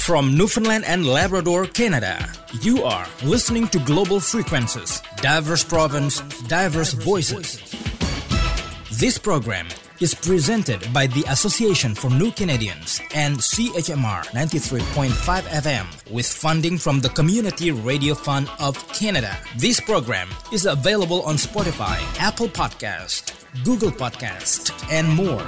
From Newfoundland and Labrador, Canada, you are listening to Global Frequencies, diverse province, diverse voices. This program is presented by the Association for New Canadians and CHMR 93.5 FM with funding from the Community Radio Fund of Canada. This program is available on Spotify, Apple Podcast, Google Podcast, and more.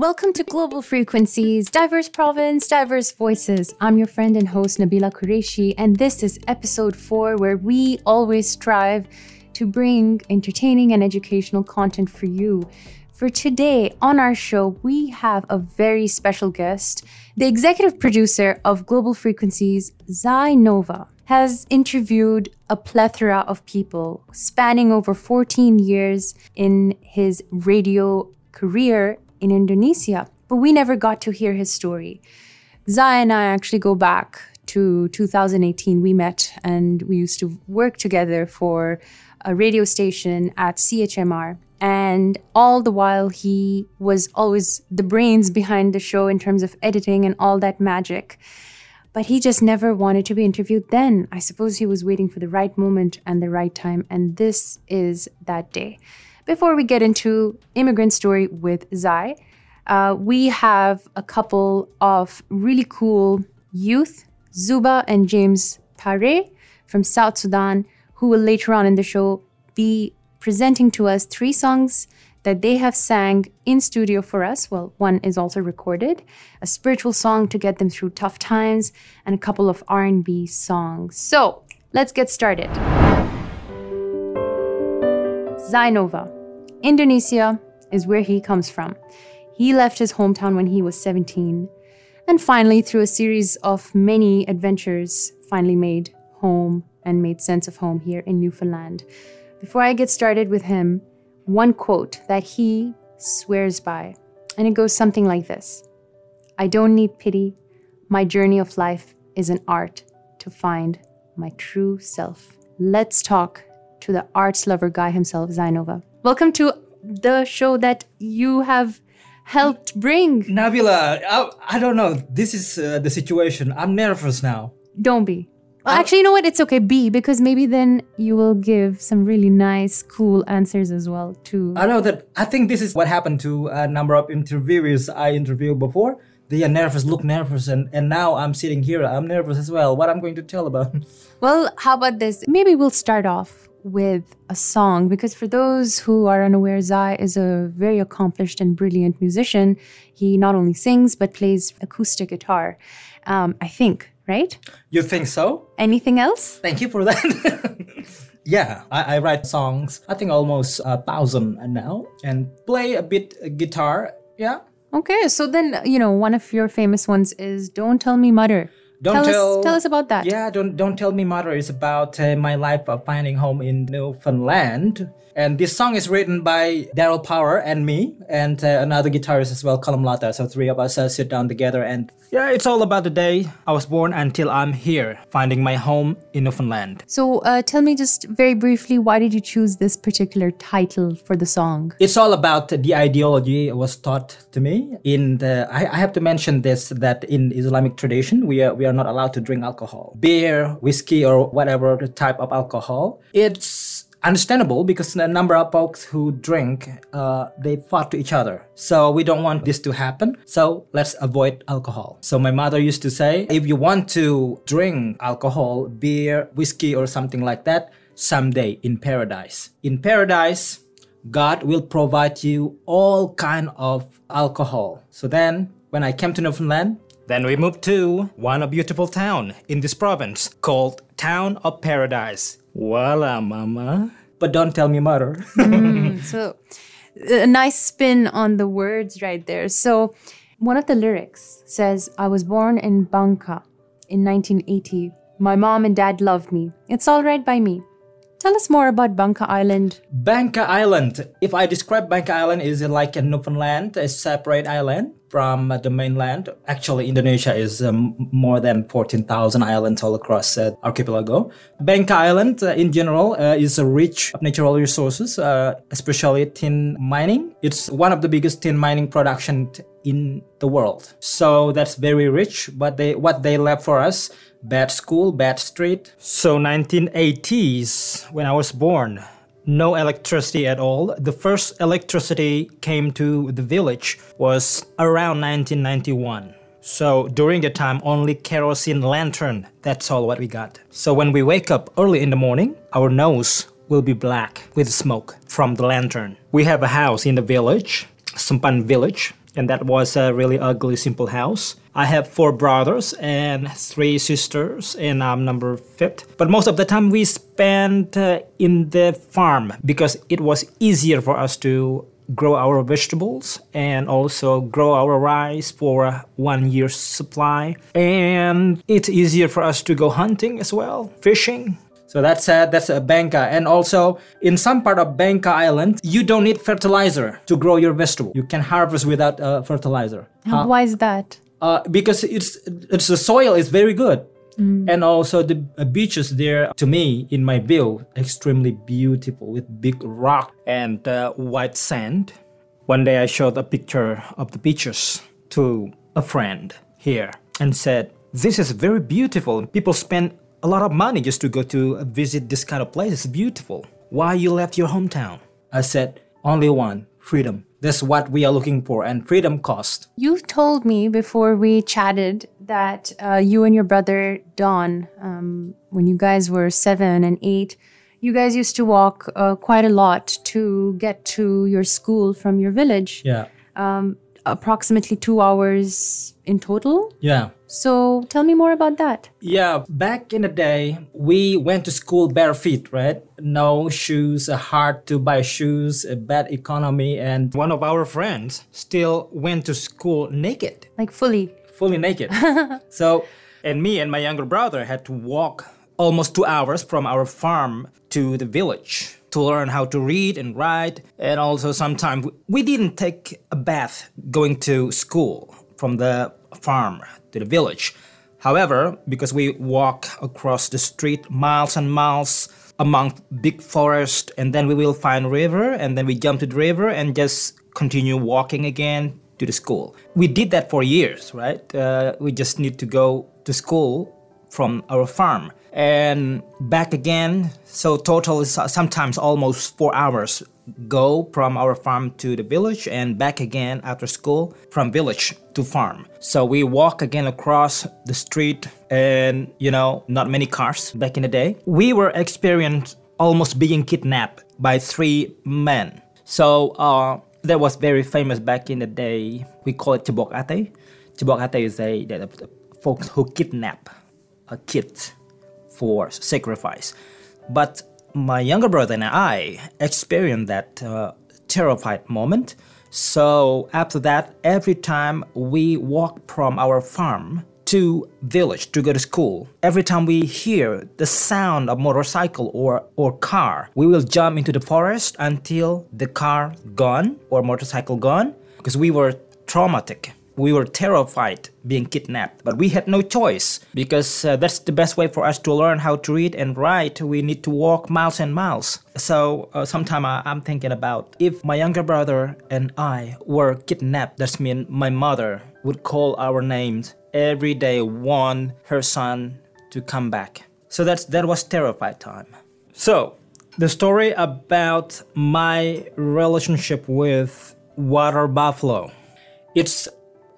Welcome to Global Frequencies, diverse province, diverse voices. I'm your friend and host Nabila Qureshi, and this is episode four, where we always strive to bring entertaining and educational content for you. For today on our show, we have a very special guest. The executive producer of Global Frequencies, Zai Nova, has interviewed a plethora of people spanning over 14 years in his radio career in Indonesia, but we never got to hear his story. Zai and I actually go back to 2018. We met and we used to work together for a radio station at CHMR. And all the while, he was always the brains behind the show in terms of editing and all that magic. But he just never wanted to be interviewed then. I suppose he was waiting for the right moment and the right time. And this is that day. Before we get into immigrant story with Zai, uh, we have a couple of really cool youth, Zuba and James Pare from South Sudan, who will later on in the show be presenting to us three songs that they have sang in studio for us. Well, one is also recorded, a spiritual song to get them through tough times, and a couple of R&B songs. So, let's get started. Zai Nova. Indonesia is where he comes from. He left his hometown when he was 17, and finally, through a series of many adventures, finally made home and made sense of home here in Newfoundland. Before I get started with him, one quote that he swears by, and it goes something like this I don't need pity. My journey of life is an art to find my true self. Let's talk to the arts lover guy himself, Zai Nova. Welcome to the show that you have helped bring. Nabila, I, I don't know. This is uh, the situation. I'm nervous now. Don't be. Well, actually, you know what? It's okay. Be because maybe then you will give some really nice, cool answers as well too. I know that. I think this is what happened to a number of interviewers I interviewed before. They are nervous, look nervous, and, and now I'm sitting here. I'm nervous as well. What I'm going to tell about? Well, how about this? Maybe we'll start off with a song because for those who are unaware, Zai is a very accomplished and brilliant musician. He not only sings but plays acoustic guitar. Um, I think, right? You think so? Anything else? Thank you for that. yeah, I, I, write songs. I think almost a thousand now, and play a bit guitar. Yeah. Okay, so then you know one of your famous ones is "Don't Tell Me Mother." Don't tell, tell us, tell us about that. Yeah, don't don't tell me mother. It's about uh, my life of finding home in Newfoundland. And this song is written by Daryl Power and me, and uh, another guitarist as well, Colum Lata. So three of us uh, sit down together, and yeah, it's all about the day I was born until I'm here, finding my home in Newfoundland. So uh, tell me just very briefly, why did you choose this particular title for the song? It's all about the ideology was taught to me. In the, I, I have to mention this that in Islamic tradition, we are we are not allowed to drink alcohol, beer, whiskey, or whatever type of alcohol. It's understandable because a number of folks who drink uh, they fought to each other. So we don't want this to happen. So let's avoid alcohol. So my mother used to say if you want to drink alcohol beer whiskey or something like that someday in paradise. In paradise god will provide you all kind of alcohol. So then when i came to newfoundland then we moved to one beautiful town in this province called Town of Paradise. Voila, mama. But don't tell me mother. mm, so, a nice spin on the words right there. So, one of the lyrics says, I was born in Bangka in 1980. My mom and dad loved me. It's all right by me. Tell us more about Bangka Island. Bangka Island. If I describe Bangka Island, is like a Newfoundland, a separate island from the mainland. Actually, Indonesia is um, more than 14,000 islands all across uh, archipelago. Bangka Island, uh, in general, uh, is rich of natural resources, uh, especially tin mining. It's one of the biggest tin mining production in the world. So that's very rich. But they, what they left for us bad school, bad street. So 1980s when I was born, no electricity at all. The first electricity came to the village was around 1991. So during the time only kerosene lantern, that's all what we got. So when we wake up early in the morning, our nose will be black with smoke from the lantern. We have a house in the village, Sempan village, and that was a really ugly, simple house. I have four brothers and three sisters, and I'm number fifth. But most of the time we spent uh, in the farm because it was easier for us to grow our vegetables and also grow our rice for one year's supply. And it's easier for us to go hunting as well, fishing. So that's a, that's a Bangka. And also in some part of Bangka Island, you don't need fertilizer to grow your vegetable. You can harvest without uh, fertilizer. Huh? Why is that? Uh, because it's, it's the soil is very good. Mm. And also the uh, beaches there, to me, in my view, extremely beautiful with big rock and uh, white sand. One day I showed a picture of the beaches to a friend here and said, "This is very beautiful. People spend a lot of money just to go to visit this kind of place. It's beautiful. Why you left your hometown? I said, only one, freedom. That's what we are looking for, and freedom cost. You told me before we chatted that uh, you and your brother Don, um, when you guys were seven and eight, you guys used to walk uh, quite a lot to get to your school from your village. Yeah. Um, approximately two hours in total. Yeah. So tell me more about that. Yeah, back in the day, we went to school bare feet, right? No shoes, uh, hard to buy shoes, a bad economy, and one of our friends still went to school naked. Like fully. Fully naked. so, and me and my younger brother had to walk almost two hours from our farm to the village to learn how to read and write. And also, sometimes we didn't take a bath going to school from the farm to the village. However, because we walk across the street miles and miles among big forest, and then we will find river, and then we jump to the river and just continue walking again to the school. We did that for years, right? Uh, we just need to go to school from our farm and back again. So total is sometimes almost four hours go from our farm to the village and back again after school from village to farm. So we walk again across the street and you know not many cars back in the day. We were experienced almost being kidnapped by three men. So uh, that was very famous back in the day. We call it Cebok Ate. Cebok Ate is a, a, folks who kidnap a kid for sacrifice. But my younger brother and I experienced that uh, terrified moment. So after that, every time we walk from our farm to village to go to school, every time we hear the sound of motorcycle or, or car, we will jump into the forest until the car gone or motorcycle gone because we were traumatic we were terrified being kidnapped, but we had no choice because uh, that's the best way for us to learn how to read and write. We need to walk miles and miles. So uh, sometime I, I'm thinking about if my younger brother and I were kidnapped, that means my mother would call our names every day, want her son to come back. So that's that was terrified time. So the story about my relationship with water buffalo. It's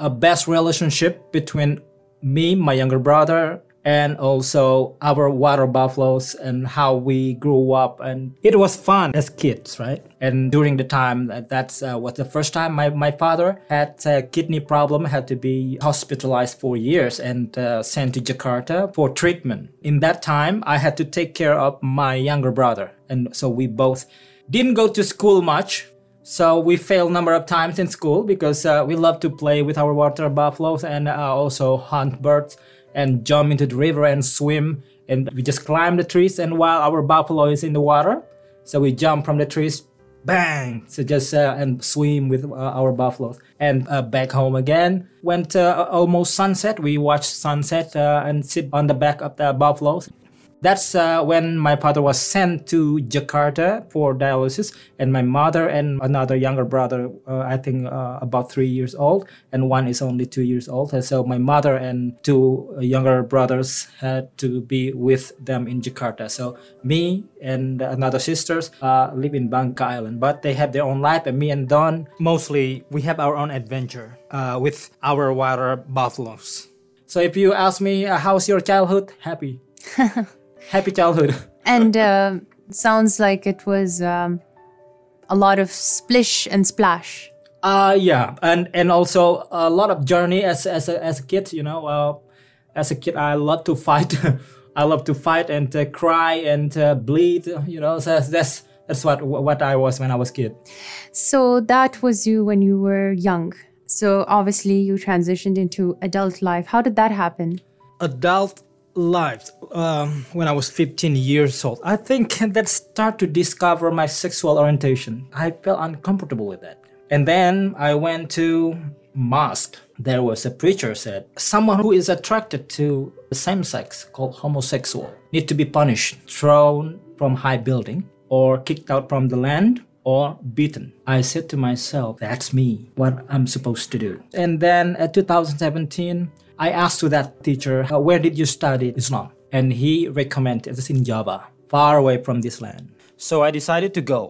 a best relationship between me, my younger brother, and also our water buffaloes and how we grew up. And it was fun as kids right? And during the time that that's uh, was the first time my, my father had a kidney problem had to be hospitalized for years and uh, sent to jakarta for treatment. In that time i had to take care of my younger brother. And so we both didn't go to school much so we failed a number of times in school because uh, we love to play with our water buffaloes and uh, also hunt birds and jump into the river and swim and we just climb the trees. And while our buffalo is in the water, so we jump from the trees, bang, so just uh, and swim with uh, our buffaloes. And uh, back home again, went uh, almost sunset. We watched sunset and sit on the back of the buffaloes. That's uh, when my father was sent to Jakarta for dialysis, and my mother and another younger brother, uh, I think uh, about three years old, and one is only two years old. And so my mother and two younger brothers had to be with them in Jakarta. So me and another sisters uh, live in Bangka Island, but they have their own life, and me and Don mostly we have our own adventure uh, with our water buffaloes. So if you ask me, uh, how's your childhood? Happy. Happy childhood. And uh, sounds like it was um, a lot of splish and splash. Uh yeah, and and also a lot of journey as as a, as a kid. You know, uh, as a kid, I love to fight. I love to fight and uh, cry and uh, bleed. You know, so that's that's what what I was when I was kid. So that was you when you were young. So obviously you transitioned into adult life. How did that happen? Adult life um, when I was 15 years old. I think that start to discover my sexual orientation. I felt uncomfortable with that. And then I went to mosque. There was a preacher said, someone who is attracted to the same sex called homosexual need to be punished, thrown from high building or kicked out from the land or beaten. I said to myself, that's me, what I'm supposed to do. And then at 2017, I asked to that teacher, "Uh, where did you study Islam? And he recommended it's in Java, far away from this land. So I decided to go.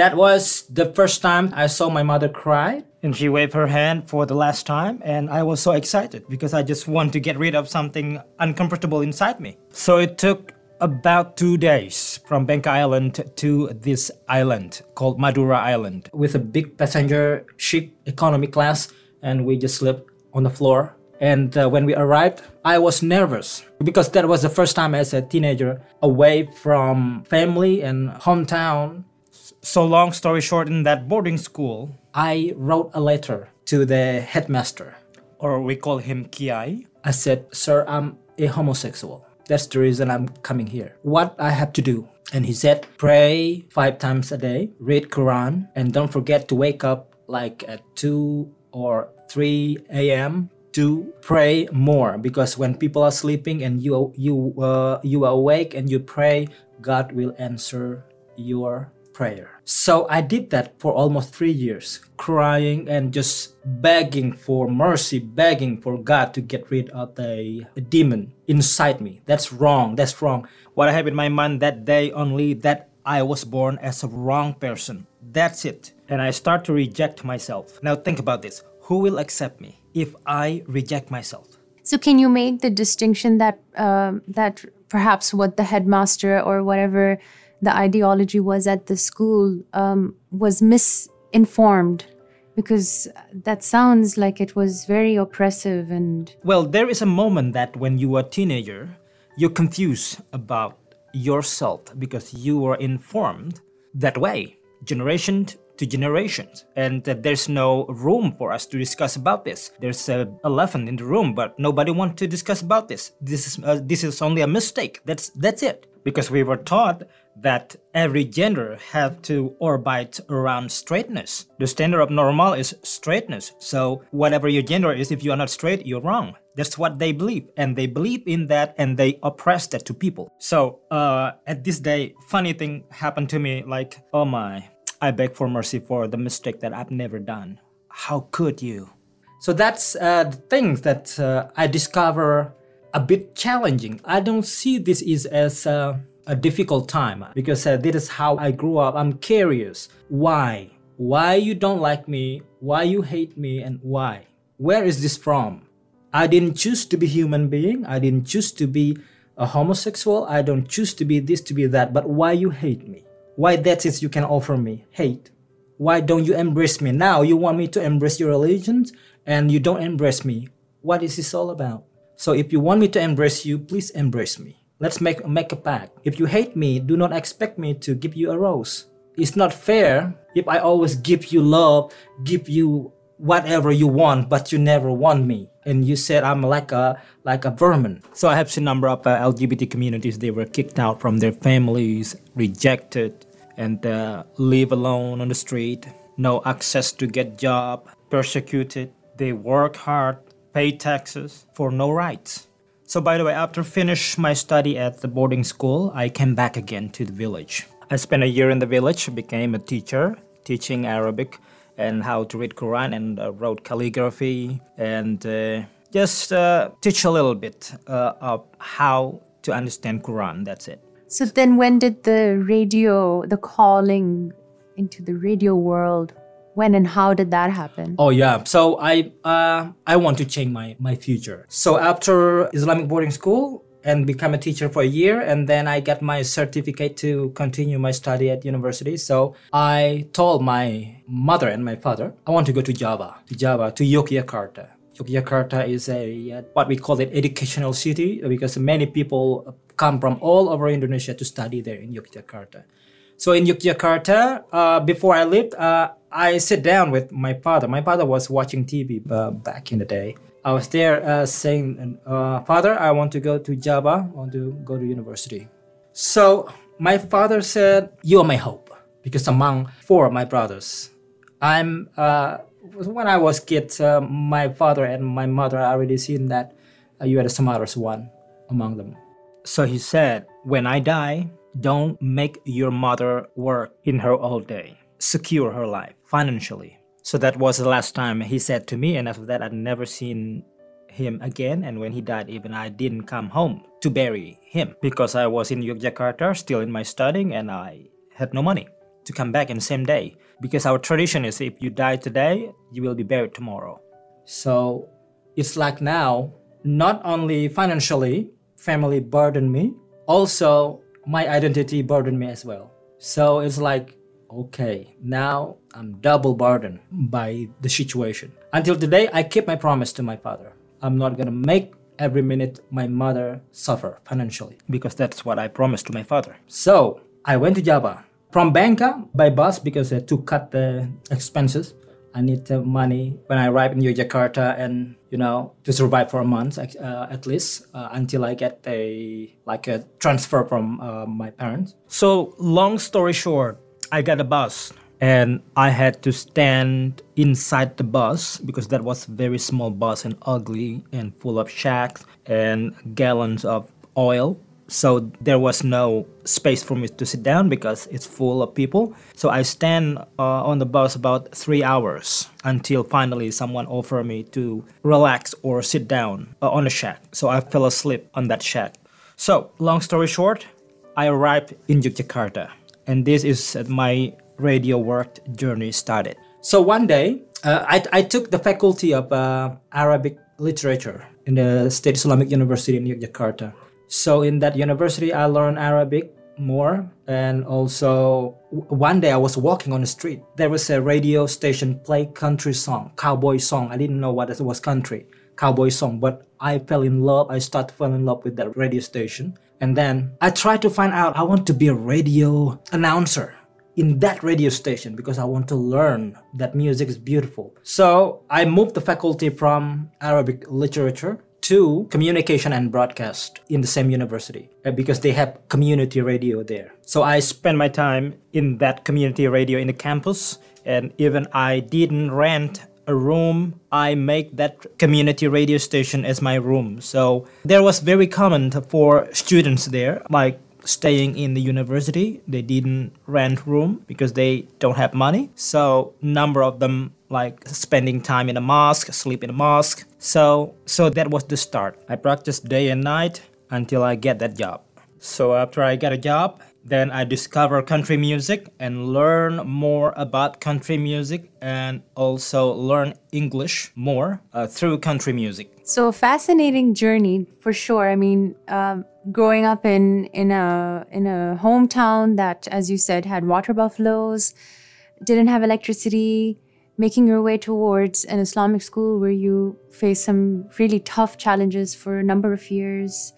That was the first time I saw my mother cry. And she waved her hand for the last time, and I was so excited because I just want to get rid of something uncomfortable inside me. So it took about two days from Bangka Island to this island called Madura Island with a big passenger ship economy class, and we just slept on the floor. And uh, when we arrived, I was nervous because that was the first time as a teenager away from family and hometown. So, long story short, in that boarding school, I wrote a letter to the headmaster, or we call him Kiai. I said, Sir, I'm a homosexual. That's the reason I'm coming here. What I have to do? And he said, pray five times a day, read Quran, and don't forget to wake up like at 2 or 3 a.m. to pray more because when people are sleeping and you you uh, you are awake and you pray, God will answer your prayer. So I did that for almost three years, crying and just begging for mercy, begging for God to get rid of the demon inside me. That's wrong. That's wrong. What I have in my mind that day only that I was born as a wrong person. That's it. And I start to reject myself. Now think about this. Who will accept me if I reject myself? So can you make the distinction that um, that perhaps what the headmaster or whatever the ideology was at the school um, was misinformed? Because that sounds like it was very oppressive and Well, there is a moment that when you are a teenager, you're confused about yourself because you were informed that way, generation to generations, and that there's no room for us to discuss about this. There's a elephant in the room, but nobody wants to discuss about this. This is uh, this is only a mistake. That's that's it. Because we were taught that every gender have to orbit around straightness. The standard of normal is straightness. So whatever your gender is, if you are not straight, you're wrong. That's what they believe, and they believe in that, and they oppress that to people. So uh, at this day, funny thing happened to me. Like, oh my, I beg for mercy for the mistake that I've never done. How could you? So that's uh, the things that uh, I discover a bit challenging. I don't see this is as uh, a difficult time because uh, this is how I grew up. I'm curious why, why you don't like me, why you hate me, and why. Where is this from? I didn't choose to be human being. I didn't choose to be a homosexual. I don't choose to be this, to be that. But why you hate me? Why that is you can offer me hate? Why don't you embrace me now? You want me to embrace your religions, and you don't embrace me. What is this all about? So if you want me to embrace you, please embrace me. Let's make make a pact. If you hate me, do not expect me to give you a rose. It's not fair if I always give you love, give you whatever you want, but you never want me. And you said I'm like a like a vermin. So I have seen a number of uh, LGBT communities. They were kicked out from their families, rejected, and uh, live alone on the street. No access to get job, persecuted. They work hard, pay taxes for no rights. So by the way, after finish my study at the boarding school, I came back again to the village. I spent a year in the village, became a teacher, teaching Arabic and how to read Quran and uh, wrote calligraphy and uh, just uh, teach a little bit uh, of how to understand Quran. That's it. So then, when did the radio, the calling into the radio world, when and how did that happen? Oh yeah. So I uh, I want to change my my future. So after Islamic boarding school and become a teacher for a year and then I got my certificate to continue my study at university. So I told my mother and my father I want to go to Java, to Java, to Yogyakarta. Yogyakarta is a uh, what we call it educational city because many people come from all over Indonesia to study there in Yogyakarta. So in Yogyakarta, uh, before I lived, uh, I sit down with my father. My father was watching TV uh, back in the day. I was there uh, saying, uh, Father, I want to go to Java, I want to go to university. So my father said, You are my hope. Because among four of my brothers, I'm, uh, when I was kid, my father and my mother already seen that you are the smartest one among them. So he said, When I die, don't make your mother work in her old day. Secure her life financially so that was the last time he said to me, and after that, I'd never seen him again. And when he died, even I didn't come home to bury him because I was in Yogyakarta, still in my studying, and I had no money to come back in the same day. Because our tradition is if you die today, you will be buried tomorrow. So it's like now, not only financially, family burdened me, also my identity burdened me as well. So it's like okay, now I'm double burdened by the situation. Until today, I keep my promise to my father. I'm not gonna make every minute my mother suffer financially because that's what I promised to my father. So I went to Java from Bangka by bus because uh, to cut the expenses. I need the money when I arrive in Yogyakarta and you know to survive for a month uh, at least uh, until I get a like a transfer from uh, my parents. So long story short, I got a bus and I had to stand inside the bus because that was very small bus and ugly and full of shacks and gallons of oil. So there was no space for me to sit down because it's full of people. So I stand uh, on the bus about three hours until finally someone offered me to relax or sit down uh, on a shack. So I fell asleep on that shack. So long story short, I arrived in Yogyakarta and this is my radio work journey started. So one day, uh, I, I took the faculty of uh, Arabic literature in the State Islamic University in Yogyakarta. So in that university, I learned Arabic more, and also one day I was walking on the street. There was a radio station play country song, cowboy song. I didn't know what it was country, cowboy song, but I fell in love. I started falling in love with that radio station. And then I tried to find out I want to be a radio announcer in that radio station because I want to learn that music is beautiful. So I moved the faculty from Arabic literature to communication and broadcast in the same university uh, because they have community radio there. So I spent my time in that community radio in the campus and even I didn't rent a room, I make that community radio station as my room. So there was very common for students there, like staying in the university. They didn't rent room because they don't have money. So number of them like spending time in a mosque, sleep in a mosque. So so that was the start. I practiced day and night until I get that job. So after I get a job, then I discover country music and learn more about country music and also learn English more uh, through country music. So a fascinating journey for sure. I mean, um, growing up in in a in a hometown that, as you said, had water buffaloes, didn't have electricity, making your way towards an Islamic school where you face some really tough challenges for a number of years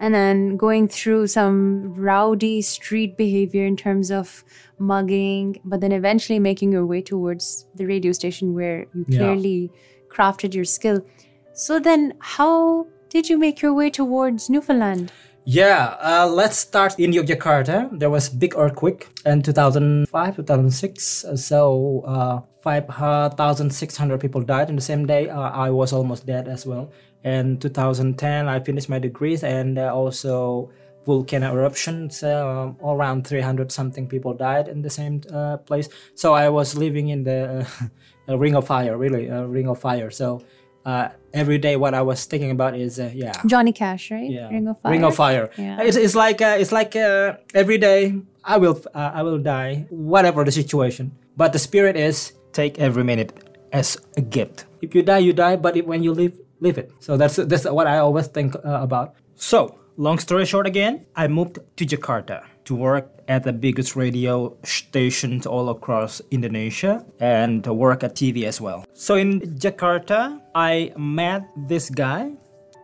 and then going through some rowdy street behavior in terms of mugging, but then eventually making your way towards the radio station where you Yeah. clearly crafted your skill. So then, how did you make your way towards Newfoundland? Yeah, uh, let's start in Yogyakarta. There was big earthquake in 2005, 2006. uh, So uh, 5,600 people died in the same day. Uh, I was almost dead as well. In 2010, I finished my degrees and uh, also volcano eruptions. Uh, around 300 something people died in the same uh, place. So I was living in the uh, ring of fire, really, a ring of fire. So uh, every day, what I was thinking about is, uh, yeah, Johnny Cash, right? yeah Ring of Fire. ring of fire Yeah. it's, it's like uh, it's like uh, every day i will uh, i will die whatever the situation but the spirit is take every minute as a gift if you die you die but if, when you live live it so that's that's what i always think uh, about so long story short again i moved to jakarta to work at the biggest radio stations all across Indonesia and work at TV as well. So in Jakarta, I met this guy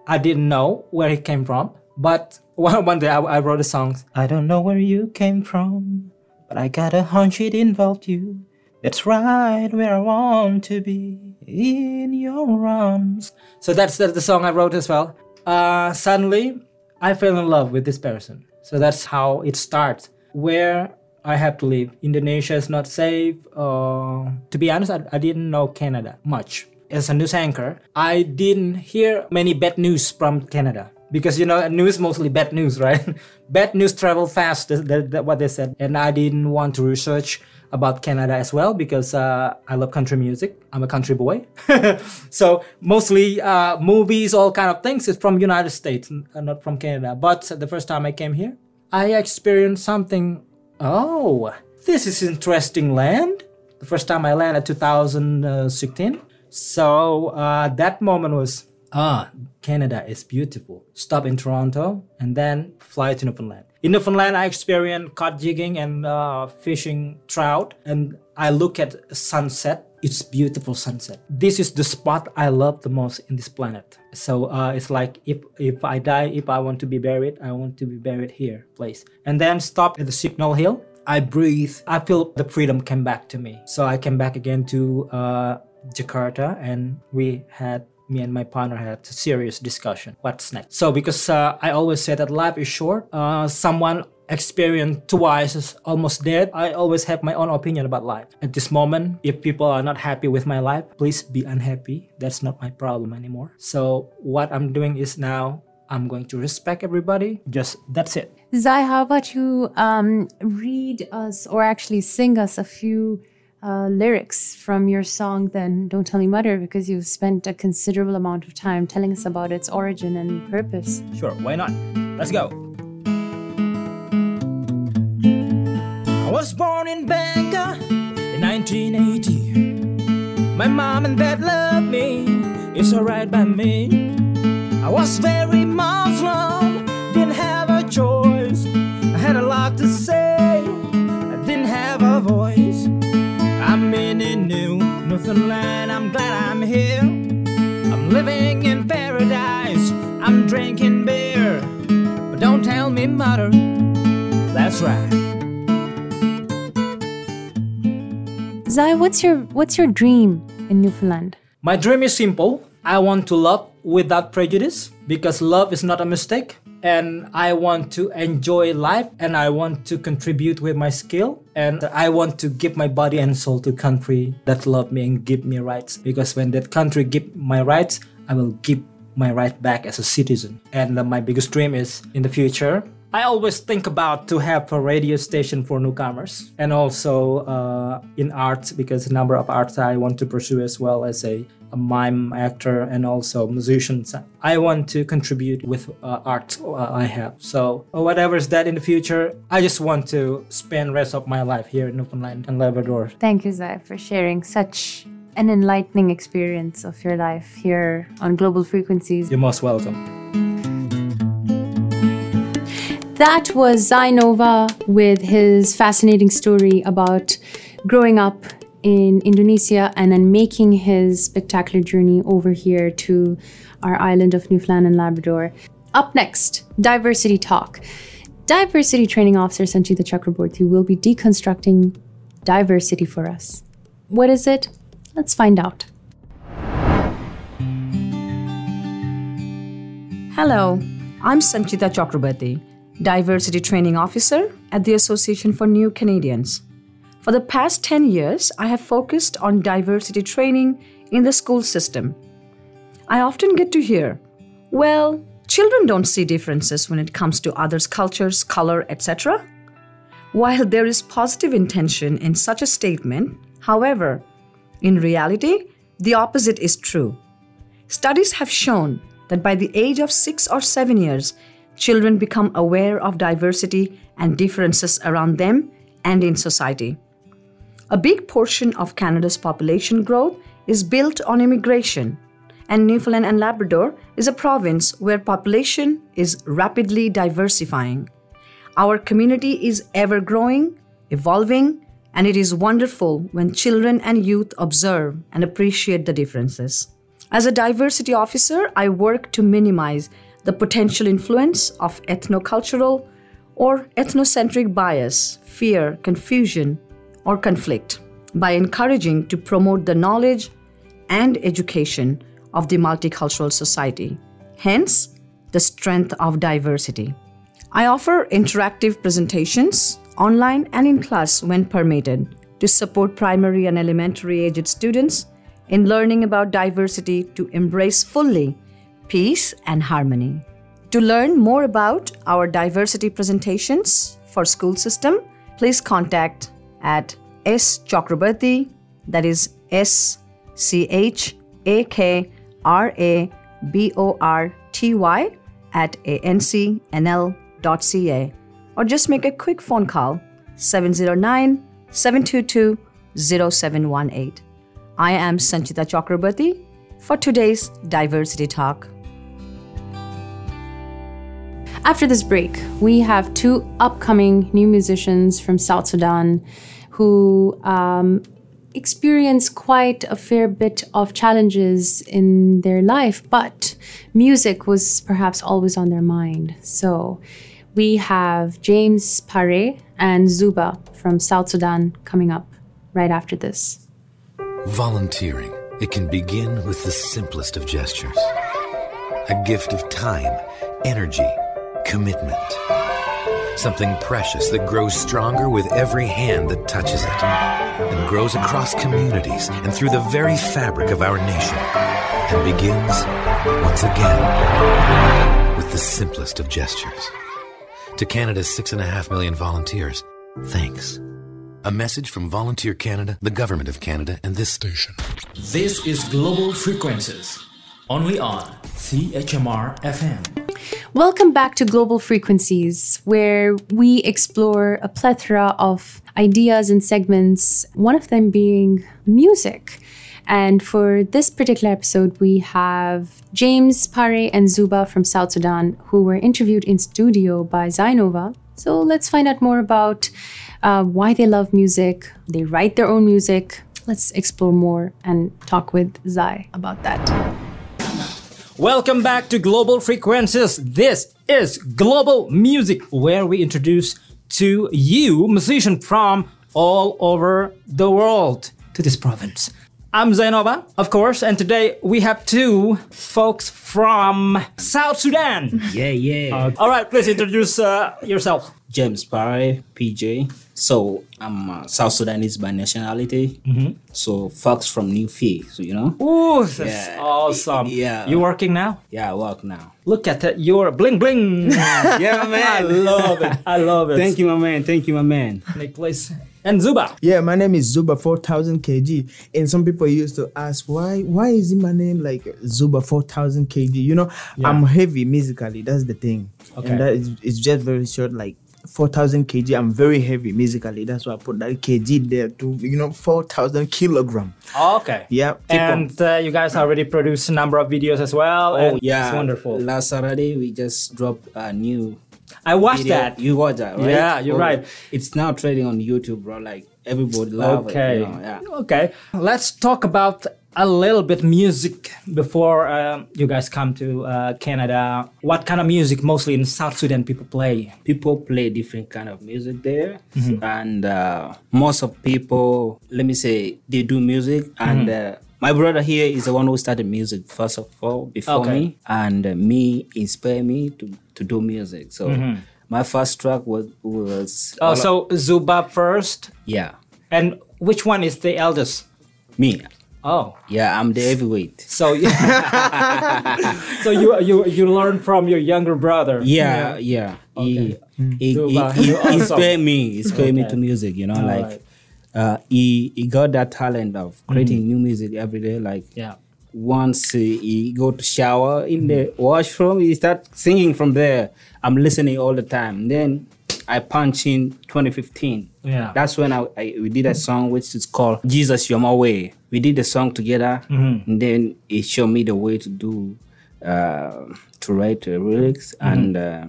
I didn't know where he came from, but one, one day I, I wrote a song. I don't know where you came from, but I got a hunch it involved you. It's right where I want to be in your arms. So that's, the song I wrote as well. Uh, suddenly, I fell in love with this person. So that's how it starts. Where I have to live. Indonesia is not safe. Uh, to be honest, I, I didn't know Canada much as a news anchor, I didn't hear many bad news from Canada because you know news mostly bad news, right? bad news travel fast. That's, that, that what they said, and I didn't want to research about Canada as well because uh, I love country music. I'm a country boy, so mostly uh, movies, all kind of things is from United States, uh, not from Canada. But the first time I came here, I experienced something. Oh, this is interesting land. The first time I landed 2016. So uh, that moment was ah, Canada is beautiful. Stop in Toronto and then fly to Newfoundland. In Newfoundland, I experienced cod jigging and uh, fishing trout, and I look at sunset. It's beautiful sunset. This is the spot I love the most in this planet. So uh, it's like if if I die, if I want to be buried, I want to be buried here, place. And then stop at the Signal Hill. I breathe. I feel the freedom came back to me. So I came back again to uh, Jakarta, and we had me and my partner had a serious discussion. What's next? So because uh, I always say that life is short, uh, someone experienced twice is almost dead. I always have my own opinion about life. At this moment, if people are not happy with my life, please be unhappy. That's not my problem anymore. So what I'm doing is now I'm going to respect everybody. Just that's it. Zai, how about you um, read us or actually sing us a few uh, lyrics from your song, then Don't Tell Me Mother, because you've spent a considerable amount of time telling us about its origin and purpose. Sure, why not? Let's go. I was born in Bangka in 1980. My mom and dad loved me, it's alright by me. I was very Muslim, didn't have a choice. I had a lot to say, I didn't have a voice. In a Newfoundland, I'm glad I'm here. I'm living in paradise, I'm drinking beer. But don't tell me, mother, that's right. Zai, what's your what's your dream in Newfoundland? My dream is simple. I want to love without prejudice because love is not a mistake. And I want to enjoy life and I want to contribute with my skill. And I want to give my body and soul to country that love me and give me rights. Because when that country give my rights, I will give my right back as a citizen. And uh, my biggest dream is in the future, I always think about to have a radio station for newcomers and also uh, in arts because a number of arts I want to pursue as well as a, a mime actor and also musicians. I want to contribute with uh, art uh, I have. So whatever is that in the future, I just want to spend rest of my life here in Newfoundland and Labrador. Thank you, Zai, for sharing such an enlightening experience of your life here on Global Frequencies. You're most welcome. That was Zainova with his fascinating story about growing up in Indonesia and then making his spectacular journey over here to our island of Newfoundland and Labrador. Up next, diversity talk. Diversity training officer Sanchita Chakraborty will be deconstructing diversity for us. What is it? Let's find out. Hello, I'm Sanchita Chakraborty, Diversity Training Officer at the Association for New Canadians. For the past 10 years, I have focused on diversity training in the school system. I often get to hear, well, children don't see differences when it comes to others' cultures, color, etc. While there is positive intention in such a statement, however, in reality, the opposite is true. Studies have shown that by the age of six or seven years, children become aware of diversity and differences around them and in society. A big portion of Canada's population growth is built on immigration, and Newfoundland and Labrador is a province where population is rapidly diversifying. Our community is ever growing, evolving, and it is wonderful when children and youth observe and appreciate the differences. As a diversity officer, I work to minimize the potential influence of ethnocultural or ethnocentric bias, fear, confusion, or conflict by encouraging to promote the knowledge and education of the multicultural society, hence, the strength of diversity. I offer interactive presentations online and in class when permitted to support primary and elementary aged students in learning about diversity to embrace fully peace and harmony. To learn more about our diversity presentations for school system, please contact at S Chakraborty, that is S C H A K R A B O R T Y at ancnl.ca or just make a quick phone call 709 722 0718. I am Sanchita Chakraborty for today's Diversity Talk. After this break, we have two upcoming new musicians from South Sudan who um, experience quite a fair bit of challenges in their life, but music was perhaps always on their mind. So we have James Pare and Zuba from South Sudan coming up right after this. Volunteering. It can begin with the simplest of gestures a gift of time, energy, commitment. Something precious that grows stronger with every hand that touches it and grows across communities and through the very fabric of our nation and begins once again with the simplest of gestures. To Canada's six and a half million volunteers, thanks. A message from Volunteer Canada, the Government of Canada, and this station. This is Global Frequencies, only on CHMR FM. Welcome back to Global Frequencies, where we explore a plethora of ideas and segments, one of them being music. And for this particular episode, we have James Pare and Zuba from South Sudan, who were interviewed in studio by Zainova. So let's find out more about uh, why they love music. They write their own music. Let's explore more and talk with Zai about that. Welcome back to Global Frequencies. This is Global Music, where we introduce to you musicians from all over the world to this province. I'm Zainova, of course, and today we have two folks from South Sudan. Yeah, yeah. All right, please introduce uh, yourself. James Barry, PJ. So I'm uh, South Sudanese by nationality. So folks from Newfie, so you know. Ooh, that's Yeah. awesome. Yeah. You working now? Yeah, I work now. Look at that. You're bling bling. Yeah, man. I love it. I love it. Thank you, my man. Thank you, my man. Nick, please. And Zuba. Yeah, my name is Zuba 4000 kg, and some people used to ask why why is my name like Zuba 4000 kg? You know, I'm heavy musically. That's the thing. Okay. And that is it's just very short, like 4000 kg. I'm very heavy musically. That's why I put that kg there to you know 4000 kilogram. Okay. Yeah. And uh, you guys already produced a number of videos as well. and Oh, yeah. It's wonderful. Last Saturday, we just dropped a new I watched video. that. You watch that, right? Yeah, you're Oh, right. It's now trading on YouTube, bro. Like everybody love Okay. it. You know? Yeah. Okay. Let's talk about a little bit music before um, you guys come to uh, Canada. What kind of music mostly in South Sudan people play? people play different kind of music there and uh, most of people let me say they do music and uh, my brother here is the one who started music first of all before Okay. me and uh, me inspire me to, to do music. So my first track was was Oh, so Zuba first, yeah. And which one is the eldest? me. Oh, yeah i'm the heavyweight. So so you you you learn from your younger brother. yeah yeah, he, he, So, he, uh, he, he inspired me. He inspired me to music you know like right. Uh, he, he got that talent of creating new music every day like Yeah. once he, he go to shower in the washroom he start singing from there. I'm listening all the time. Then i punch in 2015 Yeah. that's when I, I we did a song which is called jesus you're my way. We did the song together. And then he showed me the way to do uh, to write the lyrics and uh,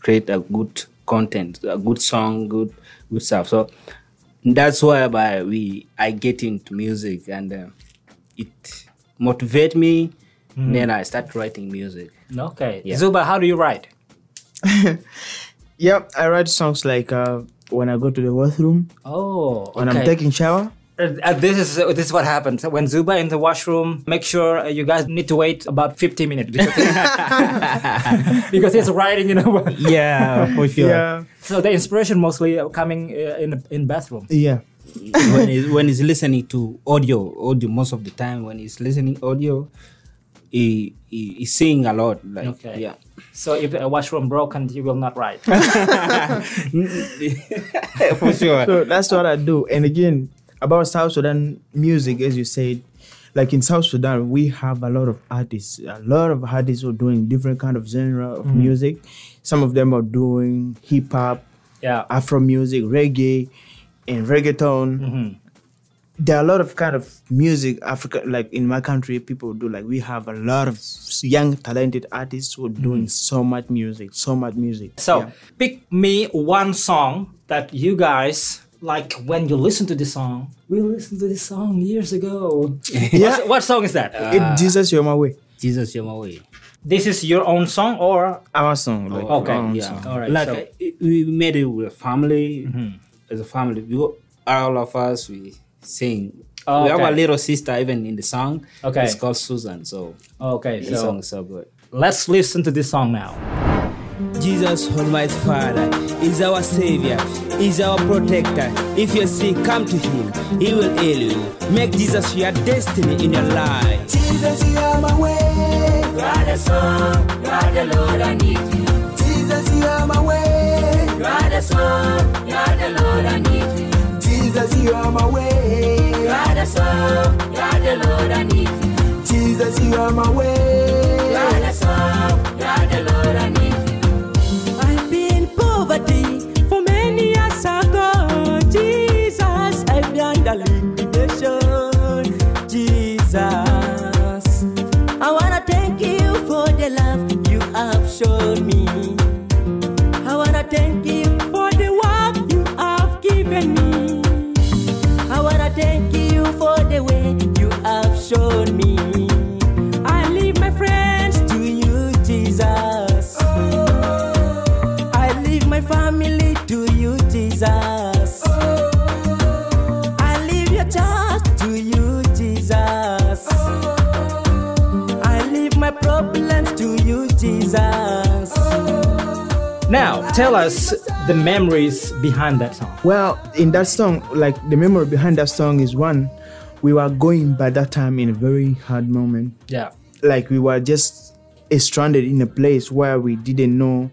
create a good content a good song good good stuff. So that's why by we I get into music and uh, it motivate me. Then I start writing music. Okay. Yeah. Zuba, how do you write? Yep, I write songs like uh, when I go to the bathroom, Oh, when I'm taking shower. Uh, uh, this is uh, this is what happens when Zuba in the washroom. Make sure uh, you guys need to wait about 50 minutes because, because he's writing, you know. Yeah, for sure. Yeah, so the inspiration mostly uh, coming uh, in in bathroom. yeah. when he's when he's listening to audio, audio most of the time when he's listening audio, he, he he's singing a lot. Like Okay. yeah. So if a washroom broken, you will not write. for sure. So that's what I do. And again, about South Sudan music, as you said, like in South Sudan, we have a lot of artists. A lot of artists are doing different kind of genre of mm. music. Some of them are doing hip hop, yeah. Afro music, reggae, and reggaeton. Mm-hmm. There are a lot of kind of music Africa, like in my country, people do. Like we have a lot of young talented artists who are mm. doing so much music, so much music. So Yeah. pick me one song that you guys like when you listen to this song. We listened to this song years ago. Yeah. What, what song is that? It, Jesus, you're my way. Jesus, you're my way. this is your own song or Our song. Like, Okay, our Yeah. song. All right, Like so- uh, we made it with a family as a family. We all of us we sing. Oh, we have a little sister even in the song. Okay. It's called Susan. So okay? the So song is so good. let's listen to this song now. Jesus, Almighty Father, is our Savior, is our protector. If you're sick, come to Him, He will heal you. Make Jesus your destiny in your life. Jesus, you are my way. You are the song, you are the Lord, I need you. Jesus, you are my way. You are the song, you are the Lord, I need you. Jesus, you are my way. You are the song, you are the Lord, I need you. Jesus, you are my way. You are the song, you are the Lord, I need you. Have shown me. I leave my friends to you, Jesus. I leave my family to you, Jesus. I leave your church to you, Jesus. I leave my problems to you, Jesus. Now tell us the memories behind that song. Well, in that song, like the memory behind that song is one, we were going by that time in a very hard moment. Yeah. Like we were just eh, stranded in a place where we didn't know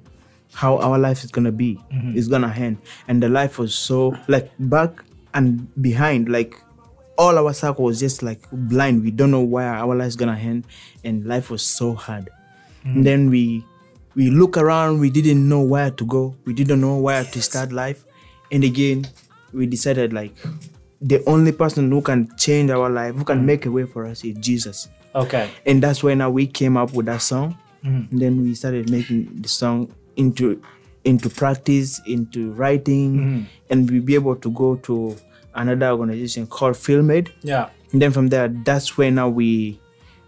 how our life is gonna be, mm-hmm. it's gonna end, and the life was so like back and behind, like all our circle was just like blind. We don't know where our life is gonna end, and life was so hard. And then we we look around. We didn't know where to go. We didn't know where to start life. And again, we decided like the only person who can change our life, who can mm. make a way for us, is Jesus. Okay. And that's when now we came up with that song. Mm. And then we started making the song into into practice, into writing, mm-hmm. and we be able to go to another organization called Filmed Yeah. And then from there, that's where now we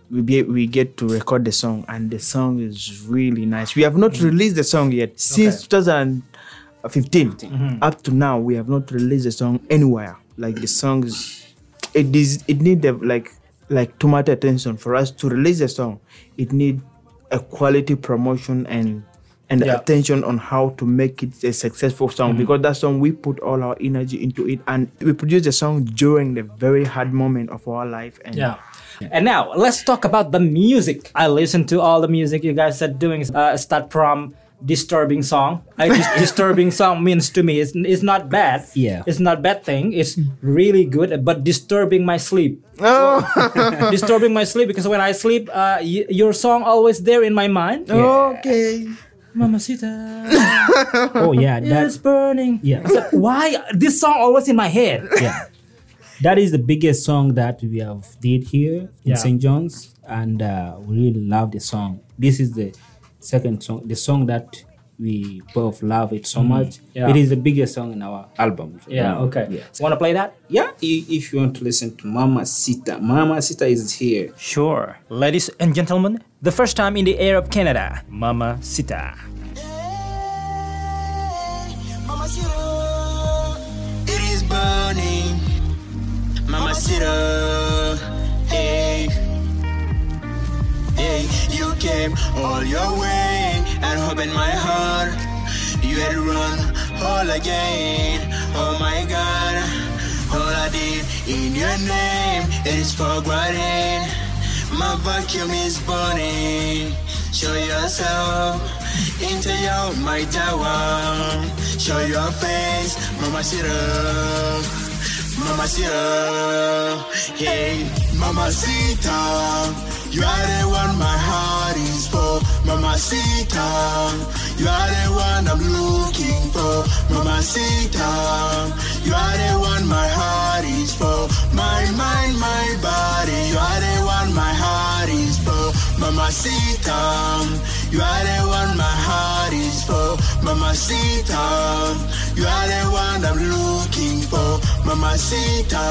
we be, we get to record the song, and the song is really nice. We have not mm. released the song yet since 2015 mm-hmm. up to now. We have not released the song anywhere. Like the songs it is it need the, like like too much attention for us to release the song. It need a quality promotion and and Yeah. attention on how to make it a successful song because that song we put all our energy into it and we produce the song during the very hard moment of our life and Yeah. And now let's talk about the music. I listen to all the music you guys are doing. Uh, start from disturbing song. I, dis- disturbing song means to me it's, it's not bad. Yeah. It's not bad thing. It's really good. But disturbing my sleep. Oh. disturbing my sleep because when I sleep, uh, y- your song always there in my mind. okay Mamacita. Oh yeah, It's that burning. Yeah. I said, why this song always in my head? yeah. That is the biggest song that we have did here in Yeah. St. John's, and uh, we really love the song. This is the second song, the song that we both love it so much. Mm-hmm. Yeah. It is the biggest song in our album. Yeah. Um, Okay. Yeah. Want to play that? Yeah. If you want to listen to Mama Sita, Mama Sita is here. Sure. Ladies and gentlemen, the first time in the air of Canada, Mama Sita. Mama Sita, it is burning. Mama Sita, hey, hey, you came all your way and opened my heart. You had to run all again. Oh my God, all I did in your name is forgotten. My vacuum is burning. Show yourself into your my tower. Show your face, Mama Sita. Mama Sita. Hey, Mama Sita. You are the one my heart is for. Mama Sita. You are the one I'm looking for. Mama Sita. You are the one my heart is for. My mind, my body. You are the one my heart is for. Mama Sita. You are the one my heart is for. Mama Sita. You are the one I'm looking for. Mama Sita.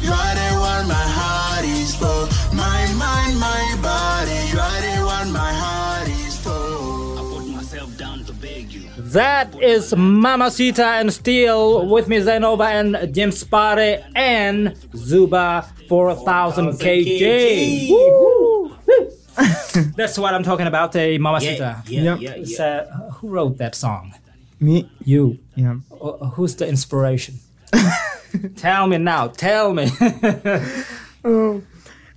You are the one my heart is for. My mind, my body. You are the one my heart is for. I put myself down to beg you. That is Mamacita and Steel with me Zainova and James Pare and Zuba 4000 kg. Woo! That's what I'm talking about, uh, Mamacita. Yeah, Yep. yeah, It's, yeah. uh, who wrote that song? me You. yeah Uh, who's the inspiration? tell me now. Tell me.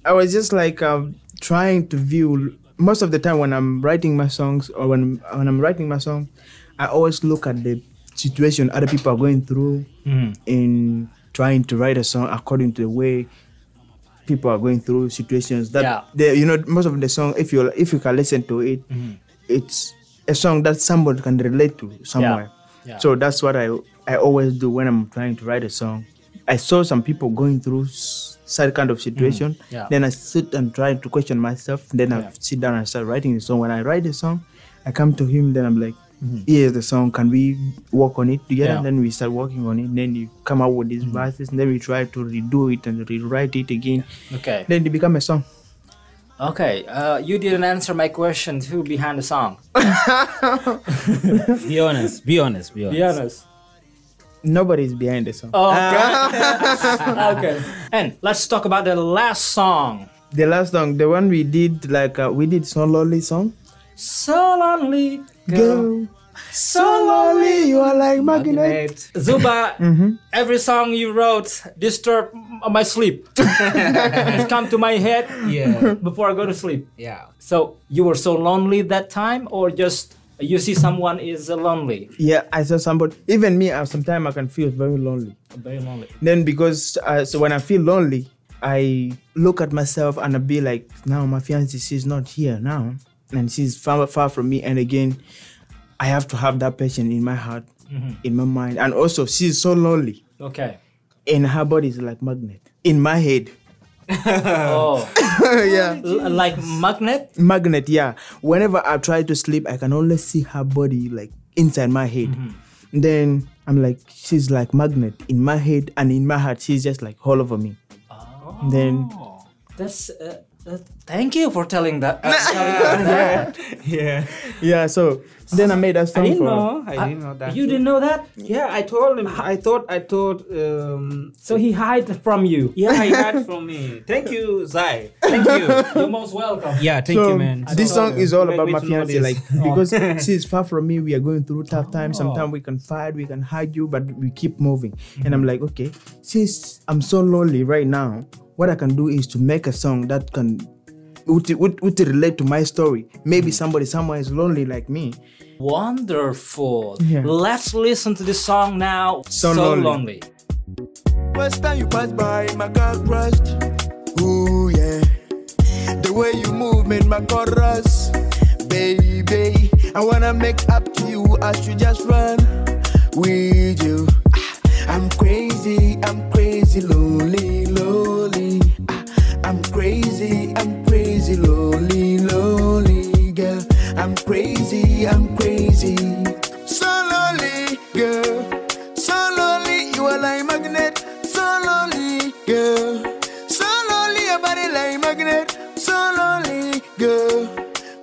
I was just like um, trying to view most of the time when I'm writing my songs or when when I'm writing my song, I always look at the situation other people are going through in trying to write a song according to the way people are going through situations that Yeah. the, you know most of the song if you if you can listen to it mm-hmm. it's a song that somebody can relate to somewhere. Yeah. so that's what I I always do when I'm trying to write a song. I saw some people going through such kind of situation. Mm-hmm. Yeah. then I sit and try to question myself. Then I sit down and start writing the song. When I write the song I come to him then I'm like Mm-hmm. here's the song can we work on it together Yeah. then we start working on it then you come out with these verses and then we try to redo it and rewrite it again okay. then it become a song Okay. Uh, you didn't answer my question. Who behind the song? Be honest, be honest, be honest. Be honest. nobody is behind the song Okay. okay. And let's talk about the last song. the last song the one we did like uh, we did so lonely song So lonely, girl. Girl, so lonely you are like magnet Zuba, every song you wrote disturb my sleep. it's come to my head Yeah, before I go to sleep. yeah. So you were so lonely that time, or just you see someone is lonely? yeah I saw somebody even me uh, sometimes I can feel very lonely Very lonely. then because uh, so when I feel lonely, I look at myself and I be like, now my fiancée is not here now, and she's far far from me. And again, I have to have that passion in my heart, in my mind, and also she's so lonely. Okay. And her body is like magnet in my head. Oh, yeah, L- like magnet. magnet. Yeah. Whenever I try to sleep, I can only see her body like inside my head. Then I'm like, she's like magnet in my head and in my heart. She's just like all over me. Oh. Then That's. Uh, uh, thank you for telling that. Uh, telling that. Yeah. yeah, so then I made that I didn't for know. I didn't know that. You didn't know that? Yeah, I told him. I thought. I thought. Um, So he hid from you. yeah, he had from me. Thank you, Zai. Thank you. You're most welcome. Yeah, thank so you, man. this song is all about my to fiance, like because she's far from me. We are going through tough times. Sometimes we can fight, we can hide you, but we keep moving. And I'm like, okay, since I'm so lonely right now, what I can do is to make a song that can would, would, would relate to my story. Maybe somebody somewhere is lonely like me. Wonderful. Yeah. Let's listen to the song now. So so lonely. lonely. First time you pass by, my car crushed. Ooh, yeah. The way you move made my car rush. Baby, I wanna make up to you. I should just run with you. Ah, I'm crazy, I'm crazy, I'm crazy, lonely, lonely, girl. I'm crazy, I'm crazy. So lonely, girl. So lonely, you are like magnet. So lonely, girl. So lonely, your body like magnet. So lonely, girl.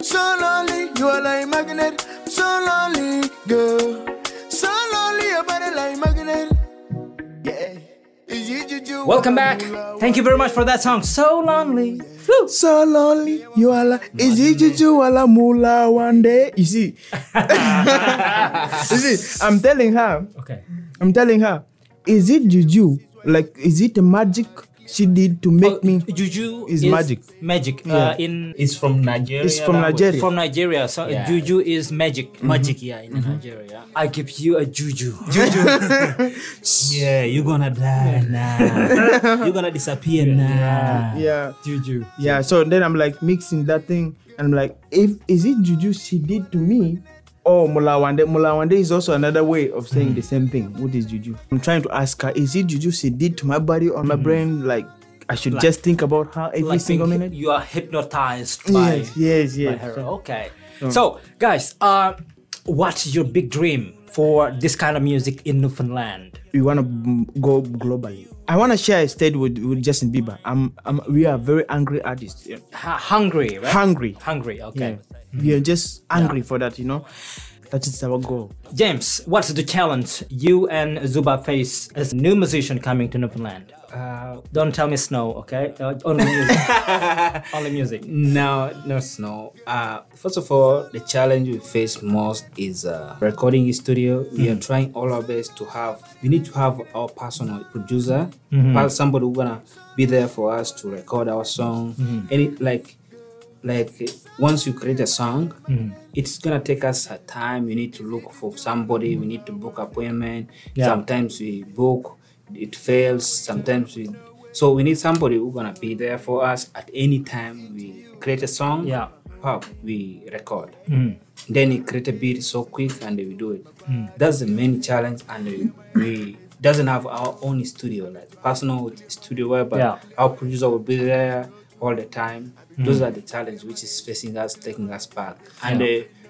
So lonely, you are like magnet. So lonely, girl. Welcome back. Thank you very much for that song. So lonely. So lonely, you are like, is it juju wala mula one day? You see, you see, I'm telling her, Okay. I'm telling her, is it juju? Like, is it a magic she did to make Oh, me? Juju is magic. Magic. Yeah. Uh, in It's from Nigeria. It's from language. Nigeria. from Nigeria. So Yeah. juju is magic. Magic, yeah, in Nigeria. I give you a juju. Juju. Yeah, you're gonna die now. you're gonna disappear now. Yeah, juju. yeah. So then I'm like mixing that thing, and I'm like, if is it juju she did to me? Oh, Mulawande. Mulawande is also another way of saying the same thing. What is juju? I'm trying to ask her, is it juju she did to my body or my brain? Like, I should just think about her every Like single minute. You are hypnotized by, Yes, yes, by yes. her. So- Okay. So, guys, uh, what's your big dream for this kind of music in Newfoundland? we want to go globally. I want to share a stage with, with Justin Bieber. I'm, I'm, we are very angry artists. Yeah. Ha- hungry, right? Hungry. Hungry. Okay. Yeah. We are just angry for that, you know. That is our goal. James, what's the challenge you and Zuba face as new musician coming to Newfoundland? Uh, Don't tell me snow, okay? Uh, only music. only music. no, no snow. Uh, first of all, the challenge we face most is uh, recording in studio. We are trying all our best to have. We need to have our personal producer, but somebody who gonna be there for us to record our song. Any like, like once you create a song, hmm. it's gonna take us a time. We need to look for somebody. We need to book appointment. Yeah. Sometimes we book, it fails. Sometimes we. So we need somebody who's gonna be there for us at any time we create a song. Yeah. Pop, we record. Hmm. Then we create a beat so quick and we do it. Hmm. That's the main challenge, and we, we doesn't have our own studio, like personal studio where, but Yeah. our producer will be there all the time. Those are the challenges which is facing us, taking us back, and uh,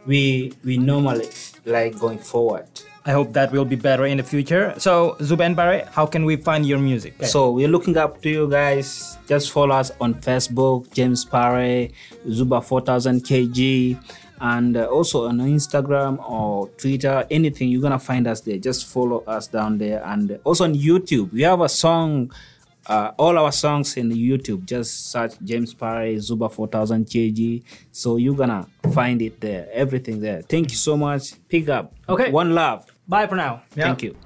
we we normally like going forward. I hope that will be better in the future. So, Zuba and Barre, how can we find your music? So we're looking up to you guys. Just follow us on Facebook, James Parre, Zuba 4000 kg, and uh, also on Instagram or Twitter. Anything you're gonna find us there. Just follow us down there, and also on YouTube. We have a song. Uh, all our songs in YouTube. Just search James Parre Zuba 4000 kg. So you're gonna find it there. Everything there. Thank you so much. Pick up. Okay. One love. Bye for now. Thank you.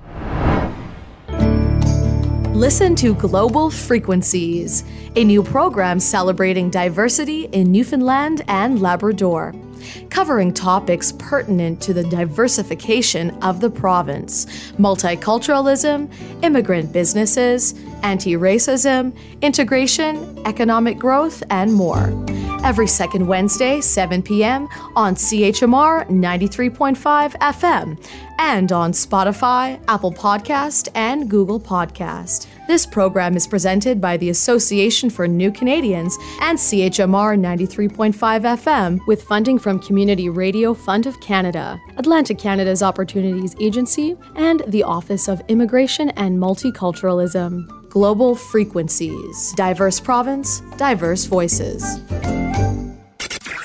Listen to Global Frequencies, a new program celebrating diversity in Newfoundland and Labrador, covering topics pertinent to the diversification of the province, multiculturalism, immigrant businesses, anti racism, integration, economic growth, and more. Every second Wednesday, 7 p.m. on CHMR 93.5 FM and on Spotify, Apple Podcast, and Google Podcast. This program is presented by the Association for New Canadians and CHMR 93.5 FM with funding from Community Radio Fund of Canada, Atlantic Canada's Opportunities Agency, and the Office of Immigration and Multiculturalism. Global Frequencies. Diverse province, diverse voices.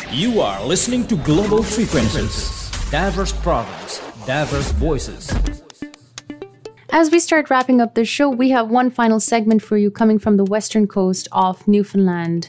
You are listening to Global Frequencies. Diverse province, diverse voices. As we start wrapping up the show, we have one final segment for you coming from the western coast of Newfoundland.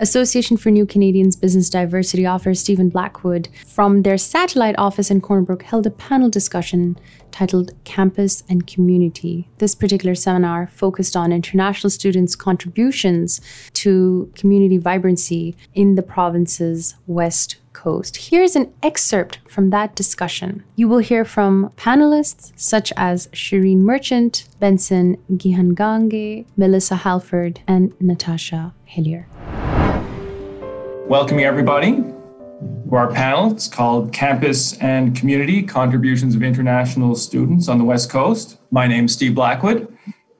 Association for New Canadians Business Diversity author Stephen Blackwood from their satellite office in Corner Brook held a panel discussion titled Campus and Community. This particular seminar focused on international students' contributions to community vibrancy in the province's west coast. Here's an excerpt from that discussion. You will hear from panelists such as Shireen Merchant, Benson Gihangange, Melissa Halford, and Natasha Hillier. Welcoming everybody to our panel. It's called Campus and Community Contributions of International Students on the West Coast. My name is Steve Blackwood,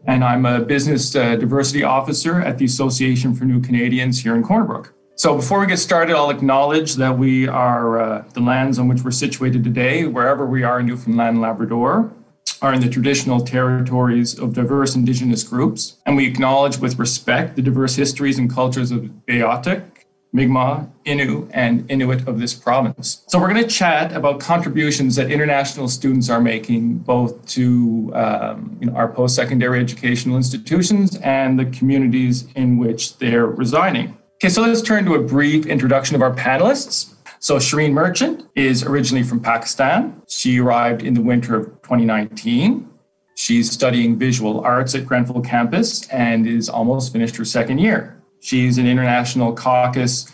and I'm a Business uh, Diversity Officer at the Association for New Canadians here in Corner Brook. So, before we get started, I'll acknowledge that we are uh, the lands on which we're situated today, wherever we are in Newfoundland and Labrador, are in the traditional territories of diverse Indigenous groups. And we acknowledge with respect the diverse histories and cultures of Beothuk, Mi'kmaq, Innu, and Inuit of this province. So, we're going to chat about contributions that international students are making both to um, you know, our post secondary educational institutions and the communities in which they're residing. Okay, so let's turn to a brief introduction of our panelists. So, Shireen Merchant is originally from Pakistan. She arrived in the winter of 2019. She's studying visual arts at Grenfell campus and is almost finished her second year. She's an international caucus,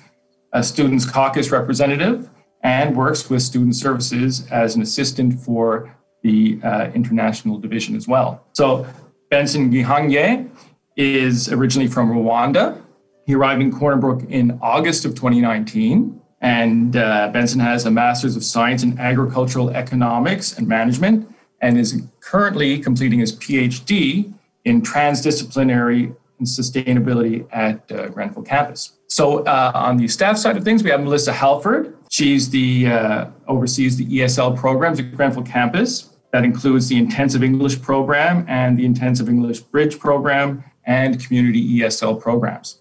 a students caucus representative, and works with student services as an assistant for the uh, international division as well. So Benson Gihanye is originally from Rwanda. He arrived in Corner Brook in August of 2019. And uh, Benson has a Master's of Science in Agricultural Economics and Management and is currently completing his PhD in transdisciplinary and sustainability at uh, Grenfell campus. So uh, on the staff side of things, we have Melissa Halford. She's the uh, oversees the ESL programs at Grenfell campus. That includes the intensive English program and the intensive English bridge program and community ESL programs.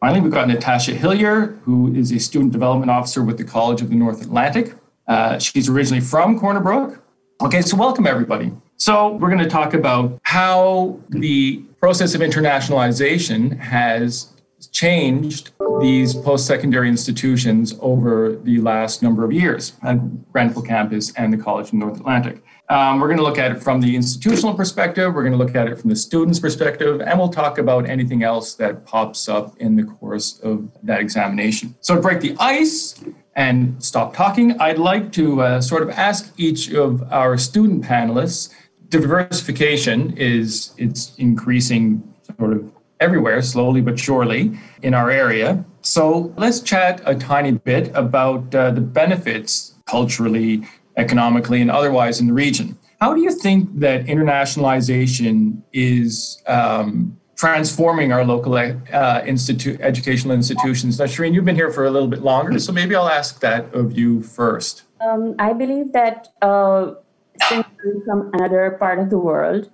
Finally, we've got Natasha Hillier, who is a student development officer with the College of the North Atlantic. Uh, she's originally from Corner Brook. Okay, so welcome everybody. So we're going to talk about how the process of internationalization has changed these post-secondary institutions over the last number of years at Grenfell campus and the College of North Atlantic. Um, we're going to look at it from the institutional perspective, we're going to look at it from the student's perspective, and we'll talk about anything else that pops up in the course of that examination. So to break the ice and stop talking, I'd like to uh, sort of ask each of our student panelists diversification is it's increasing sort of everywhere slowly but surely in our area. So let's chat a tiny bit about uh, the benefits culturally economically and otherwise in the region. How do you think that internationalization is um, transforming our local uh, institute, educational institutions? Now shireen you've been here for a little bit longer so maybe i'll ask that of you first. Um, i believe that uh, since from another part of the world,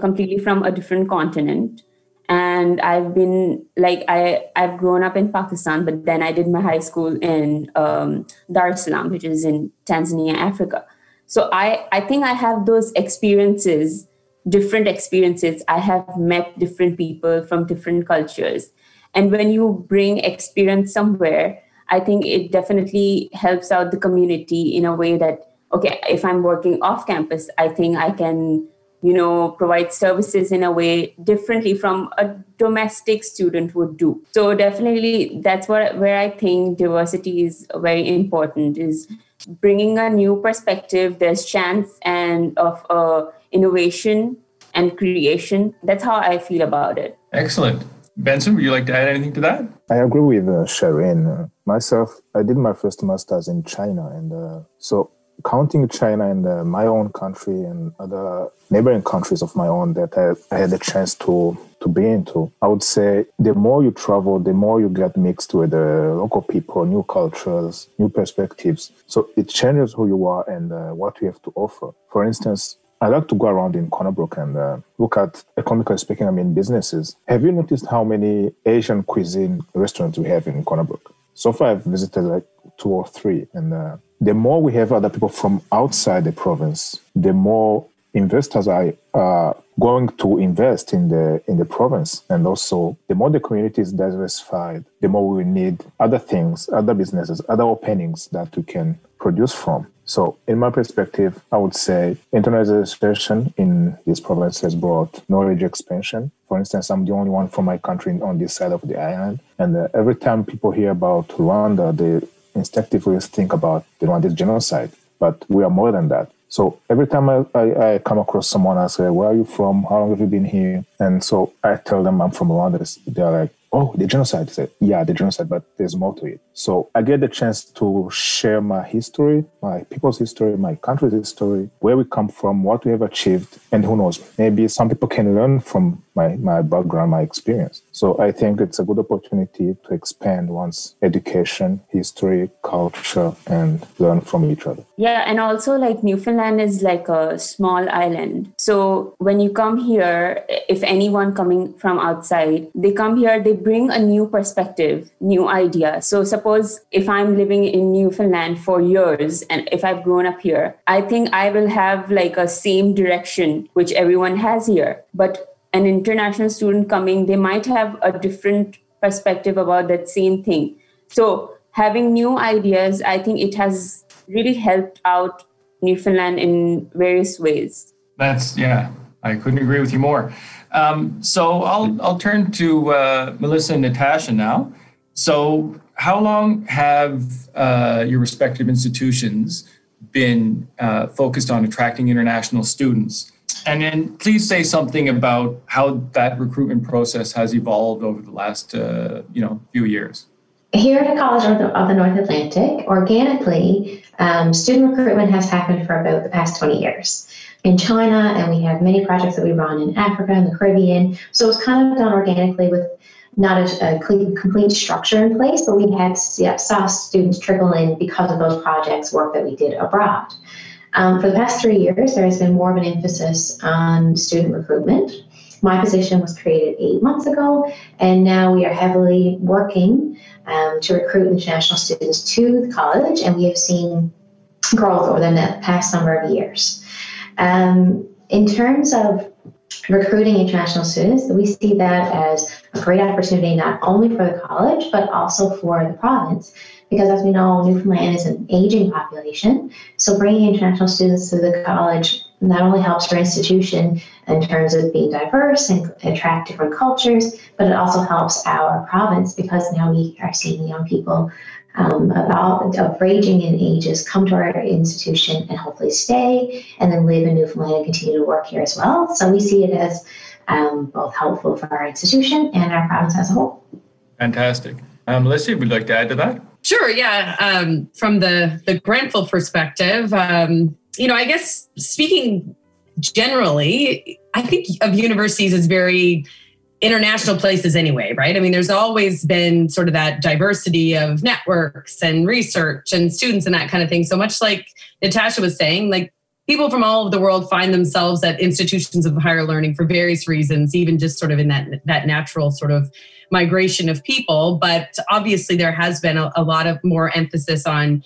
completely from a different continent. And I've been like I I've grown up in Pakistan, but then I did my high school in um, Dar es Salaam, which is in Tanzania, Africa. So I I think I have those experiences, different experiences. I have met different people from different cultures, and when you bring experience somewhere, I think it definitely helps out the community in a way that okay, if I'm working off campus, I think I can, you know, provide services in a way differently from a domestic student would do. So definitely that's what where I think diversity is very important is bringing a new perspective. There's chance and of uh, innovation and creation. That's how I feel about it. Excellent. Benson, would you like to add anything to that? I agree with uh, Shireen. Uh, myself, I did my first master's in China, and uh, so counting China and uh, my own country and other neighboring countries of my own that I, I, had the chance to to be into, I would say the more you travel, the more you get mixed with the local people, new cultures, new perspectives. So it changes who you are and uh, what you have to offer. For instance, I like to go around in Corner Brook and uh, look at, economically speaking, I mean, businesses. Have you noticed how many Asian cuisine restaurants we have in Corner Brook? So far, I've visited like two or three. And uh, the more we have other people from outside the province, the more investors are uh, going to invest in the in the province and also the more the community is diversified the more we need other things other businesses other openings that we can produce from so in my perspective i would say internationalization in this province has brought knowledge expansion for instance i'm the only one from my country on this side of the island and uh, every time people hear about rwanda they instinctively think about the rwandan genocide but we are more than that so every time I, I, I, come across someone, I say, Where are you from? How long have you been here? And so I tell them I'm from Rwanda. They're like, oh, the genocide. Said, yeah, the genocide, but there's more to it. So I get the chance to share my history, my people's history, my country's history, where we come from, what we have achieved, and who knows, maybe some people can learn from my, my background, my experience. So I think it's a good opportunity to expand one's education, history, culture, and learn from each other. Yeah, and also like Newfoundland is like a small island. So when you come here, if anyone coming from outside, they come here, they bring a new perspective, new idea. So suppose if I'm living in Newfoundland for years and if I've grown up here, I think I will have like a same direction which everyone has here. But an international student coming, they might have a different perspective about that same thing. So having new ideas, I think it has really helped out Newfoundland in various ways. That's yeah, I couldn't agree with you more. Um, so I'll I'll turn to uh, Melissa and Natasha now. So how long have uh, your respective institutions been uh, focused on attracting international students? And then please say something about how that recruitment process has evolved over the last uh, you know few years. Here at the College of the, of the North Atlantic, organically, um, student recruitment has happened for about the past 20 years in China, and we have many projects that we run in Africa and the Caribbean. So it's kind of done organically with not a, a complete structure in place, but we had yeah, saw students trickle in because of those projects work that we did abroad. Um, for the past three years, there has been more of an emphasis on student recruitment. My position was created eight months ago, and now we are heavily working um, to recruit international students to the college, and we have seen growth over the past number of years. Um, in terms of recruiting international students, we see that as a great opportunity not only for the college, but also for the province. Because as we know, Newfoundland is an aging population. So bringing international students to the college not only helps our institution in terms of being diverse and attract different cultures, but it also helps our province because now we are seeing young people um, about of ranging in ages come to our institution and hopefully stay and then live in Newfoundland and continue to work here as well. So we see it as um, both helpful for our institution and our province as a whole. Fantastic. Um, would you like to add to that? Sure. Yeah. Um, from the the Grenfell perspective, um, you know, I guess speaking generally, I think of universities as very international places anyway, right? I mean, there's always been sort of that diversity of networks and research and students and that kind of thing. So much like Natasha was saying, like people from all over the world find themselves at institutions of higher learning for various reasons, even just sort of in that that natural sort of migration of people. But obviously, there has been a, a lot of more emphasis on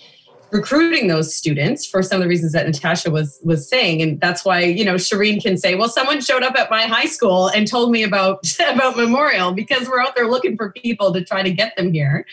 recruiting those students for some of the reasons that Natasha was was saying, and that's why you know Shireen can say, "Well, someone showed up at my high school and told me about about Memorial because we're out there looking for people to try to get them here."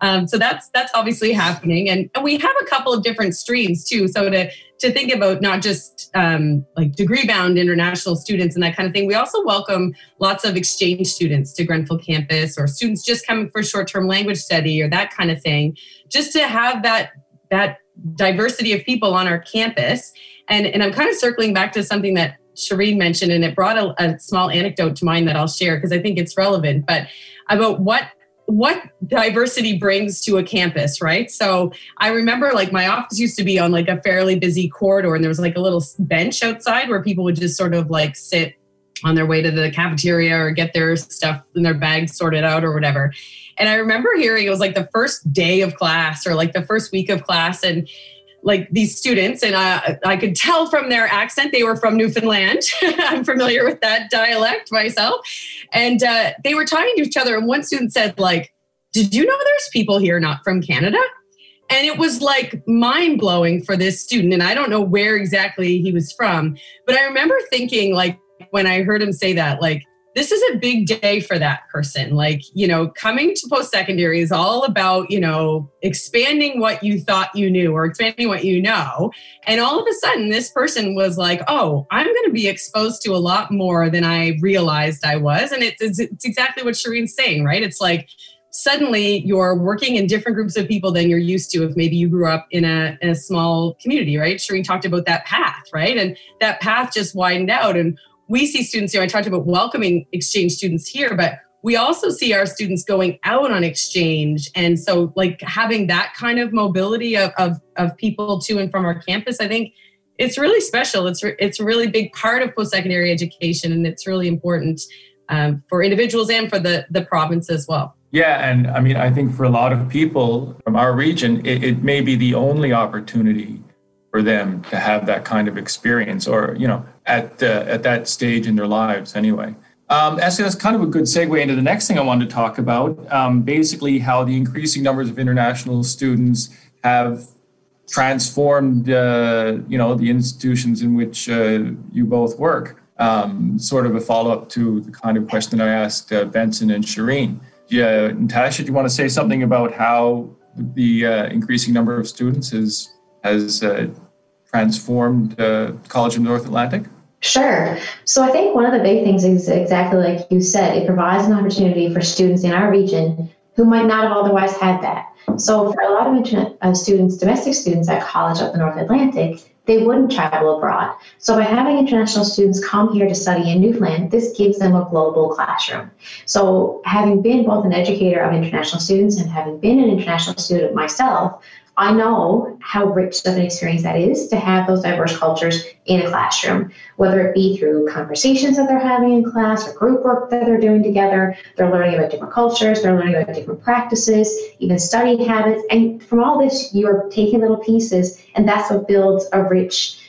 Um, so that's that's obviously happening, and, and we have a couple of different streams too. So to to think about not just um, like degree bound international students and that kind of thing, we also welcome lots of exchange students to Grenfell campus or students just coming for short term language study or that kind of thing, just to have that that diversity of people on our campus. And, and I'm kind of circling back to something that Shireen mentioned, and it brought a, a small anecdote to mind that I'll share because I think it's relevant. But about what what diversity brings to a campus, right? So I remember like my office used to be on like a fairly busy corridor, and there was like a little bench outside where people would just sort of like sit on their way to the cafeteria or get their stuff in their bags sorted out or whatever. And I remember hearing it was like the first day of class or like the first week of class. And like these students, and I, I could tell from their accent they were from Newfoundland. I'm familiar with that dialect myself. And uh, they were talking to each other, and one student said, like, did you know there's people here not from Canada? And it was like mind blowing for this student. And I don't know where exactly he was from, but I remember thinking, like, when I heard him say that, like, this is a big day for that person. Like, you know, coming to post secondary is all about, you know, expanding what you thought you knew or expanding what you know. And all of a sudden, this person was like, oh, I'm going to be exposed to a lot more than I realized I was. And it's, it's, it's exactly what Shireen's saying, right? It's like, suddenly you're working in different groups of people than you're used to if maybe you grew up in a, in a small community right Shireen talked about that path right and that path just widened out and we see students here. I talked about welcoming exchange students here, but we also see our students going out on exchange. And so, like, having that kind of mobility of, of, of people to and from our campus, I think it's really special. It's, re- it's a really big part of post secondary education, and it's really important um, for individuals and for the, the province as well. Yeah, and I mean, I think for a lot of people from our region, it, it may be the only opportunity for them to have that kind of experience or you know at uh, at that stage in their lives anyway. Um, actually that's kind of a good segue into the next thing i wanted to talk about um, basically how the increasing numbers of international students have transformed uh, you know the institutions in which uh, you both work. Um, sort of a follow-up to the kind of question i asked uh, benson and shireen. Yeah natasha do you want to say something about how the uh, increasing number of students is has uh, transformed uh, College of North Atlantic? Sure. So I think one of the big things is exactly like you said, it provides an opportunity for students in our region who might not have otherwise had that. So for a lot of internet, uh, students, domestic students at College of the North Atlantic, they wouldn't travel abroad. So by having international students come here to study in Newfoundland, this gives them a global classroom. So having been both an educator of international students and having been an international student myself, I know how rich of an experience that is to have those diverse cultures in a classroom, whether it be through conversations that they're having in class or group work that they're doing together. They're learning about different cultures, they're learning about different practices, even study habits. And from all this, you're taking little pieces, and that's what builds a rich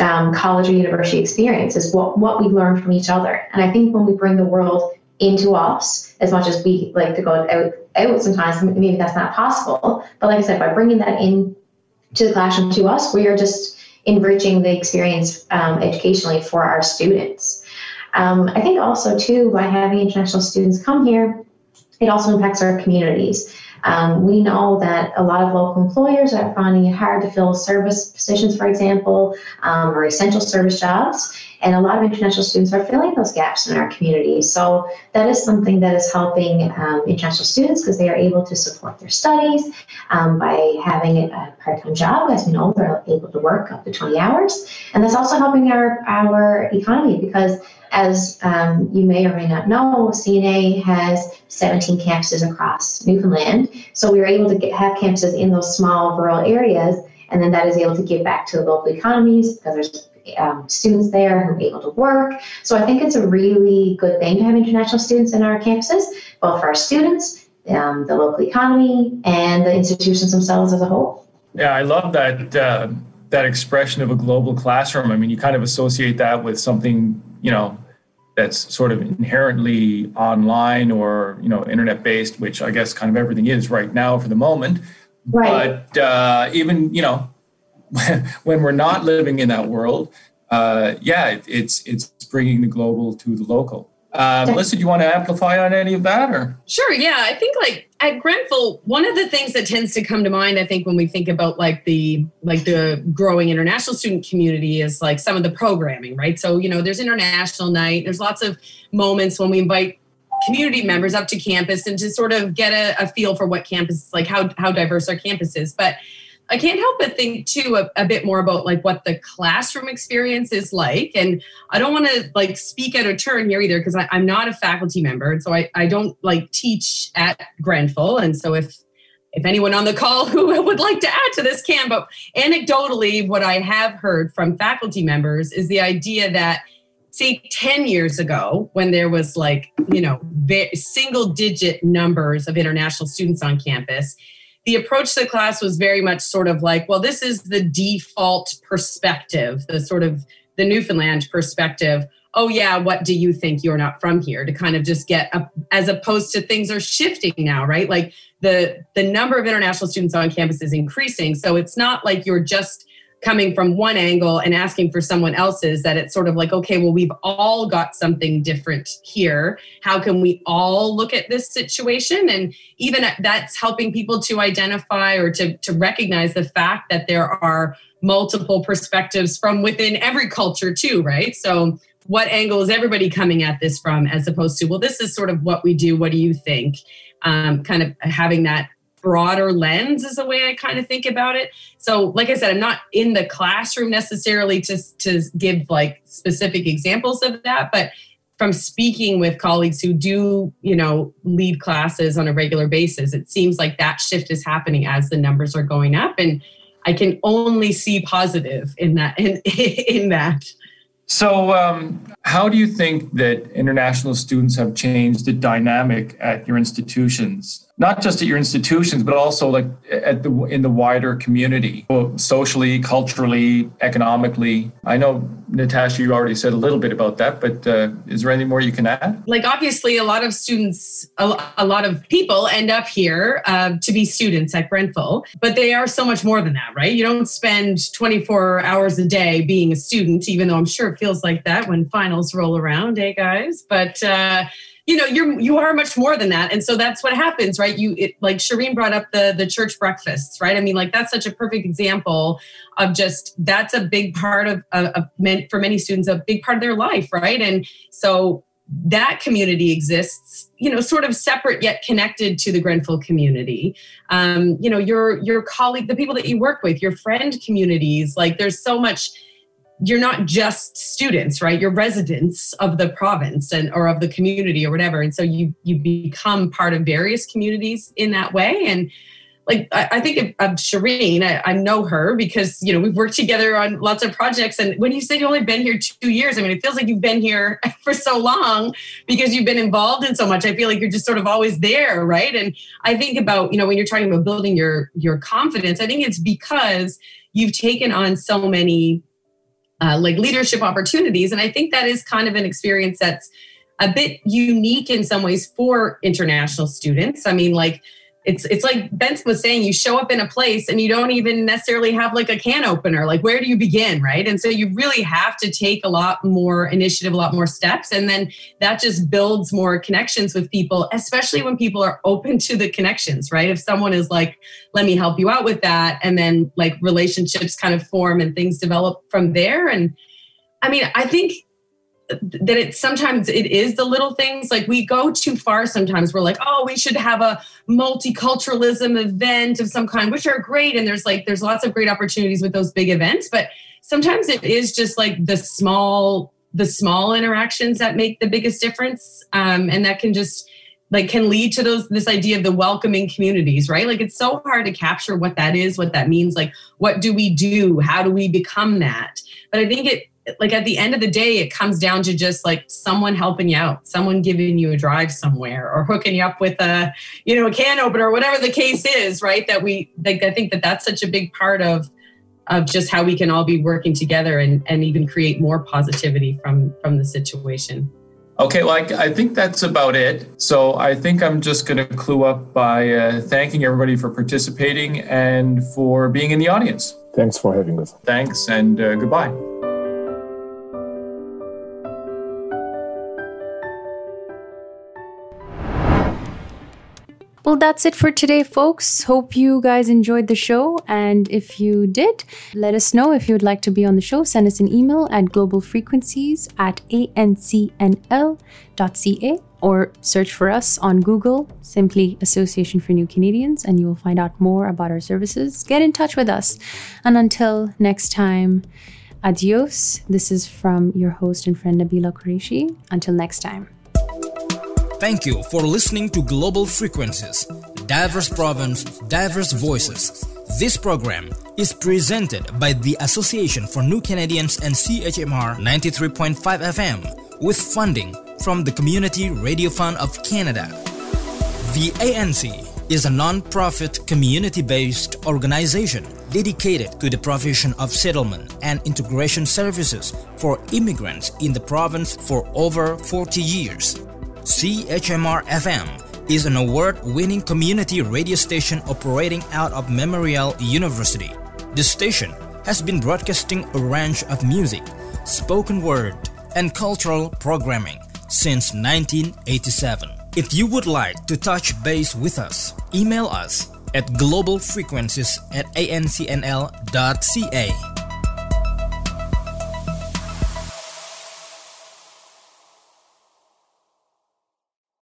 um, college or university experience is what, what we learn from each other. And I think when we bring the world into us as much as we like to go out, out sometimes maybe that's not possible. But like i said by bringing that in to the classroom to us we are just enriching the experience um, educationally for our students. Um, i think also too by having international students come here it also impacts our communities. Um, we know that a lot of local employers are finding it hard to fill service positions, for example, um, or essential service jobs. And a lot of international students are filling those gaps in our community. So that is something that is helping um, international students because they are able to support their studies um, by having a part-time job. As we know, they're able to work up to 20 hours. And that's also helping our, our economy because as um, you may or may not know, CNA has 17 campuses across Newfoundland. So we are able to get, have campuses in those small rural areas, and then that is able to give back to the local economies because there's um, students there who are able to work. So I think it's a really good thing to have international students in our campuses, both for our students, um, the local economy, and the institutions themselves as a whole. Yeah, I love that uh, that expression of a global classroom. I mean, you kind of associate that with something you know that's sort of inherently online or you know internet based, which I guess kind of everything is right now for the moment. Right. But uh, even you know when we're not living in that world, uh, yeah, it, it's it's bringing the global to the local. Um, Melissa, do you want to amplify on any of that, or? Sure. Yeah, I think like at Grenfell, one of the things that tends to come to mind, I think, when we think about like the like the growing international student community is like some of the programming, right? So you know, there's international night. There's lots of moments when we invite community members up to campus and to sort of get a, a feel for what campus is like how how diverse our campus is, but I can't help but think too a, a, bit more about like what the classroom experience is like. And I don't want to like speak out of turn here either because I'm not a faculty member. And so I, I don't like teach at Grenfell. And so if if anyone on the call who would like to add to this can, but anecdotally, what I have heard from faculty members is the idea that see 10 years ago when there was like you know single digit numbers of international students on campus the approach to the class was very much sort of like, well, this is the default perspective, the sort of the Newfoundland perspective. Oh yeah, what do you think? You're not from here. To kind of just get up, as opposed to things are shifting now, right? Like the the number of international students on campus is increasing, so it's not like you're just coming from one angle and asking for someone else's that it's sort of like okay well we've all got something different here. How can we all look at this situation? And even that's helping people to identify or to, to recognize the fact that there are multiple perspectives from within every culture too right? So what angle is everybody coming at this from as opposed to well this is sort of what we do. What do you think? Um, kind of having that broader lens is the way I kind of think about it. So, like I said, I'm not in the classroom necessarily to, to give like specific examples of that, but from speaking with colleagues who do, you know, lead classes on a regular basis, it seems like that shift is happening as the numbers are going up. And I can only see positive in that in, in that. So, um, how do you think that international students have changed the dynamic at your institutions? Not just at your institutions, but also like at the in the wider community, socially, culturally, economically. I know Natasha, you already said a little bit about that, but uh, is there anything more you can add? Like, obviously, a lot of students, a, lot of people end up here uh, to be students at Grenfell, but they are so much more than that, right? You don't spend 24 hours a day being a student, even though I'm sure it feels like that when roll around, eh, guys? But, uh, you know you're you are much more than that. And so that's what happens right? You it, like shireen brought up the the church breakfasts right? I mean like that's such a perfect example of just that's a big part of, of, of for many students a big part of their life right? And so that community exists you know sort of separate yet connected to the grenfell community. Um, you know your your colleague the people that you work with your friend communities like there's so much you're not just students right you're residents of the province and or of the community or whatever and so you you become part of various communities in that way and like I, I think of, of Shireen, I, I, know her because you know we've worked together on lots of projects. And when you say you've only been here two years, I mean it feels like you've been here for so long because you've been involved in so much. I feel like you're just sort of always there, right? And I think about you know when you're talking about building your your confidence, I think it's because you've taken on so many uh, like leadership opportunities. And I think that is kind of an experience that's a bit unique in some ways for international students. I mean, like it's it's like Benson was saying, you show up in a place and you don't even necessarily have like a can opener. Like where do you begin, right? And so you really have to take a lot more initiative, a lot more steps, and then that just builds more connections with people, especially when people are open to the connections, right? If someone is like, "Let me help you out with that," and then like relationships kind of form and things develop from there. And I mean, I think that it sometimes it is the little things. Like we go too far sometimes. We're like oh we should have a multiculturalism event of some kind which are great. And there's like there's lots of great opportunities with those big events. But sometimes it is just like the small the small interactions that make the biggest difference. Um, and that can just like can lead to those this idea of the welcoming communities right? Like it's so hard to capture what that is what that means. Like what do we do? How do we become that? But i think it like at the end of the day, it comes down to just like someone helping you out, someone giving you a drive somewhere or hooking you up with a, you know, a can opener or whatever the case is, right? That we, like, I think that that's such a big part of, of just how we can all be working together and, and even create more positivity from, from the situation. Okay, well, I, I, think that's about it. So I think I'm just going to clue up by uh, thanking everybody for participating and for being in the audience. Thanks for having us. Thanks and uh, goodbye. Well, that's it for today, folks. Hope you guys enjoyed the show. And if you did, let us know if you would like to be on the show. Send us an email at globalfrequencies at ancnl.ca or search for us on Google, simply Association for New Canadians, and you will find out more about our services. Get in touch with us. And until next time, adios. This is from your host and friend Nabila Qureshi. Until next time. Thank you for listening to Global Frequencies, Diverse Province, Diverse Voices. This program is presented by the Association for New Canadians and CHMR 93.5 FM with funding from the Community Radio Fund of Canada. The ANC is a non-profit community-based organization dedicated to the provision of settlement and integration services for immigrants in the province for over 40 years. CHMR FM is an award-winning community radio station operating out of Memorial University. The station has been broadcasting a range of music, spoken word, and cultural programming since 1987. If you would like to touch base with us, email us at globalfrequencies at ancnl.ca.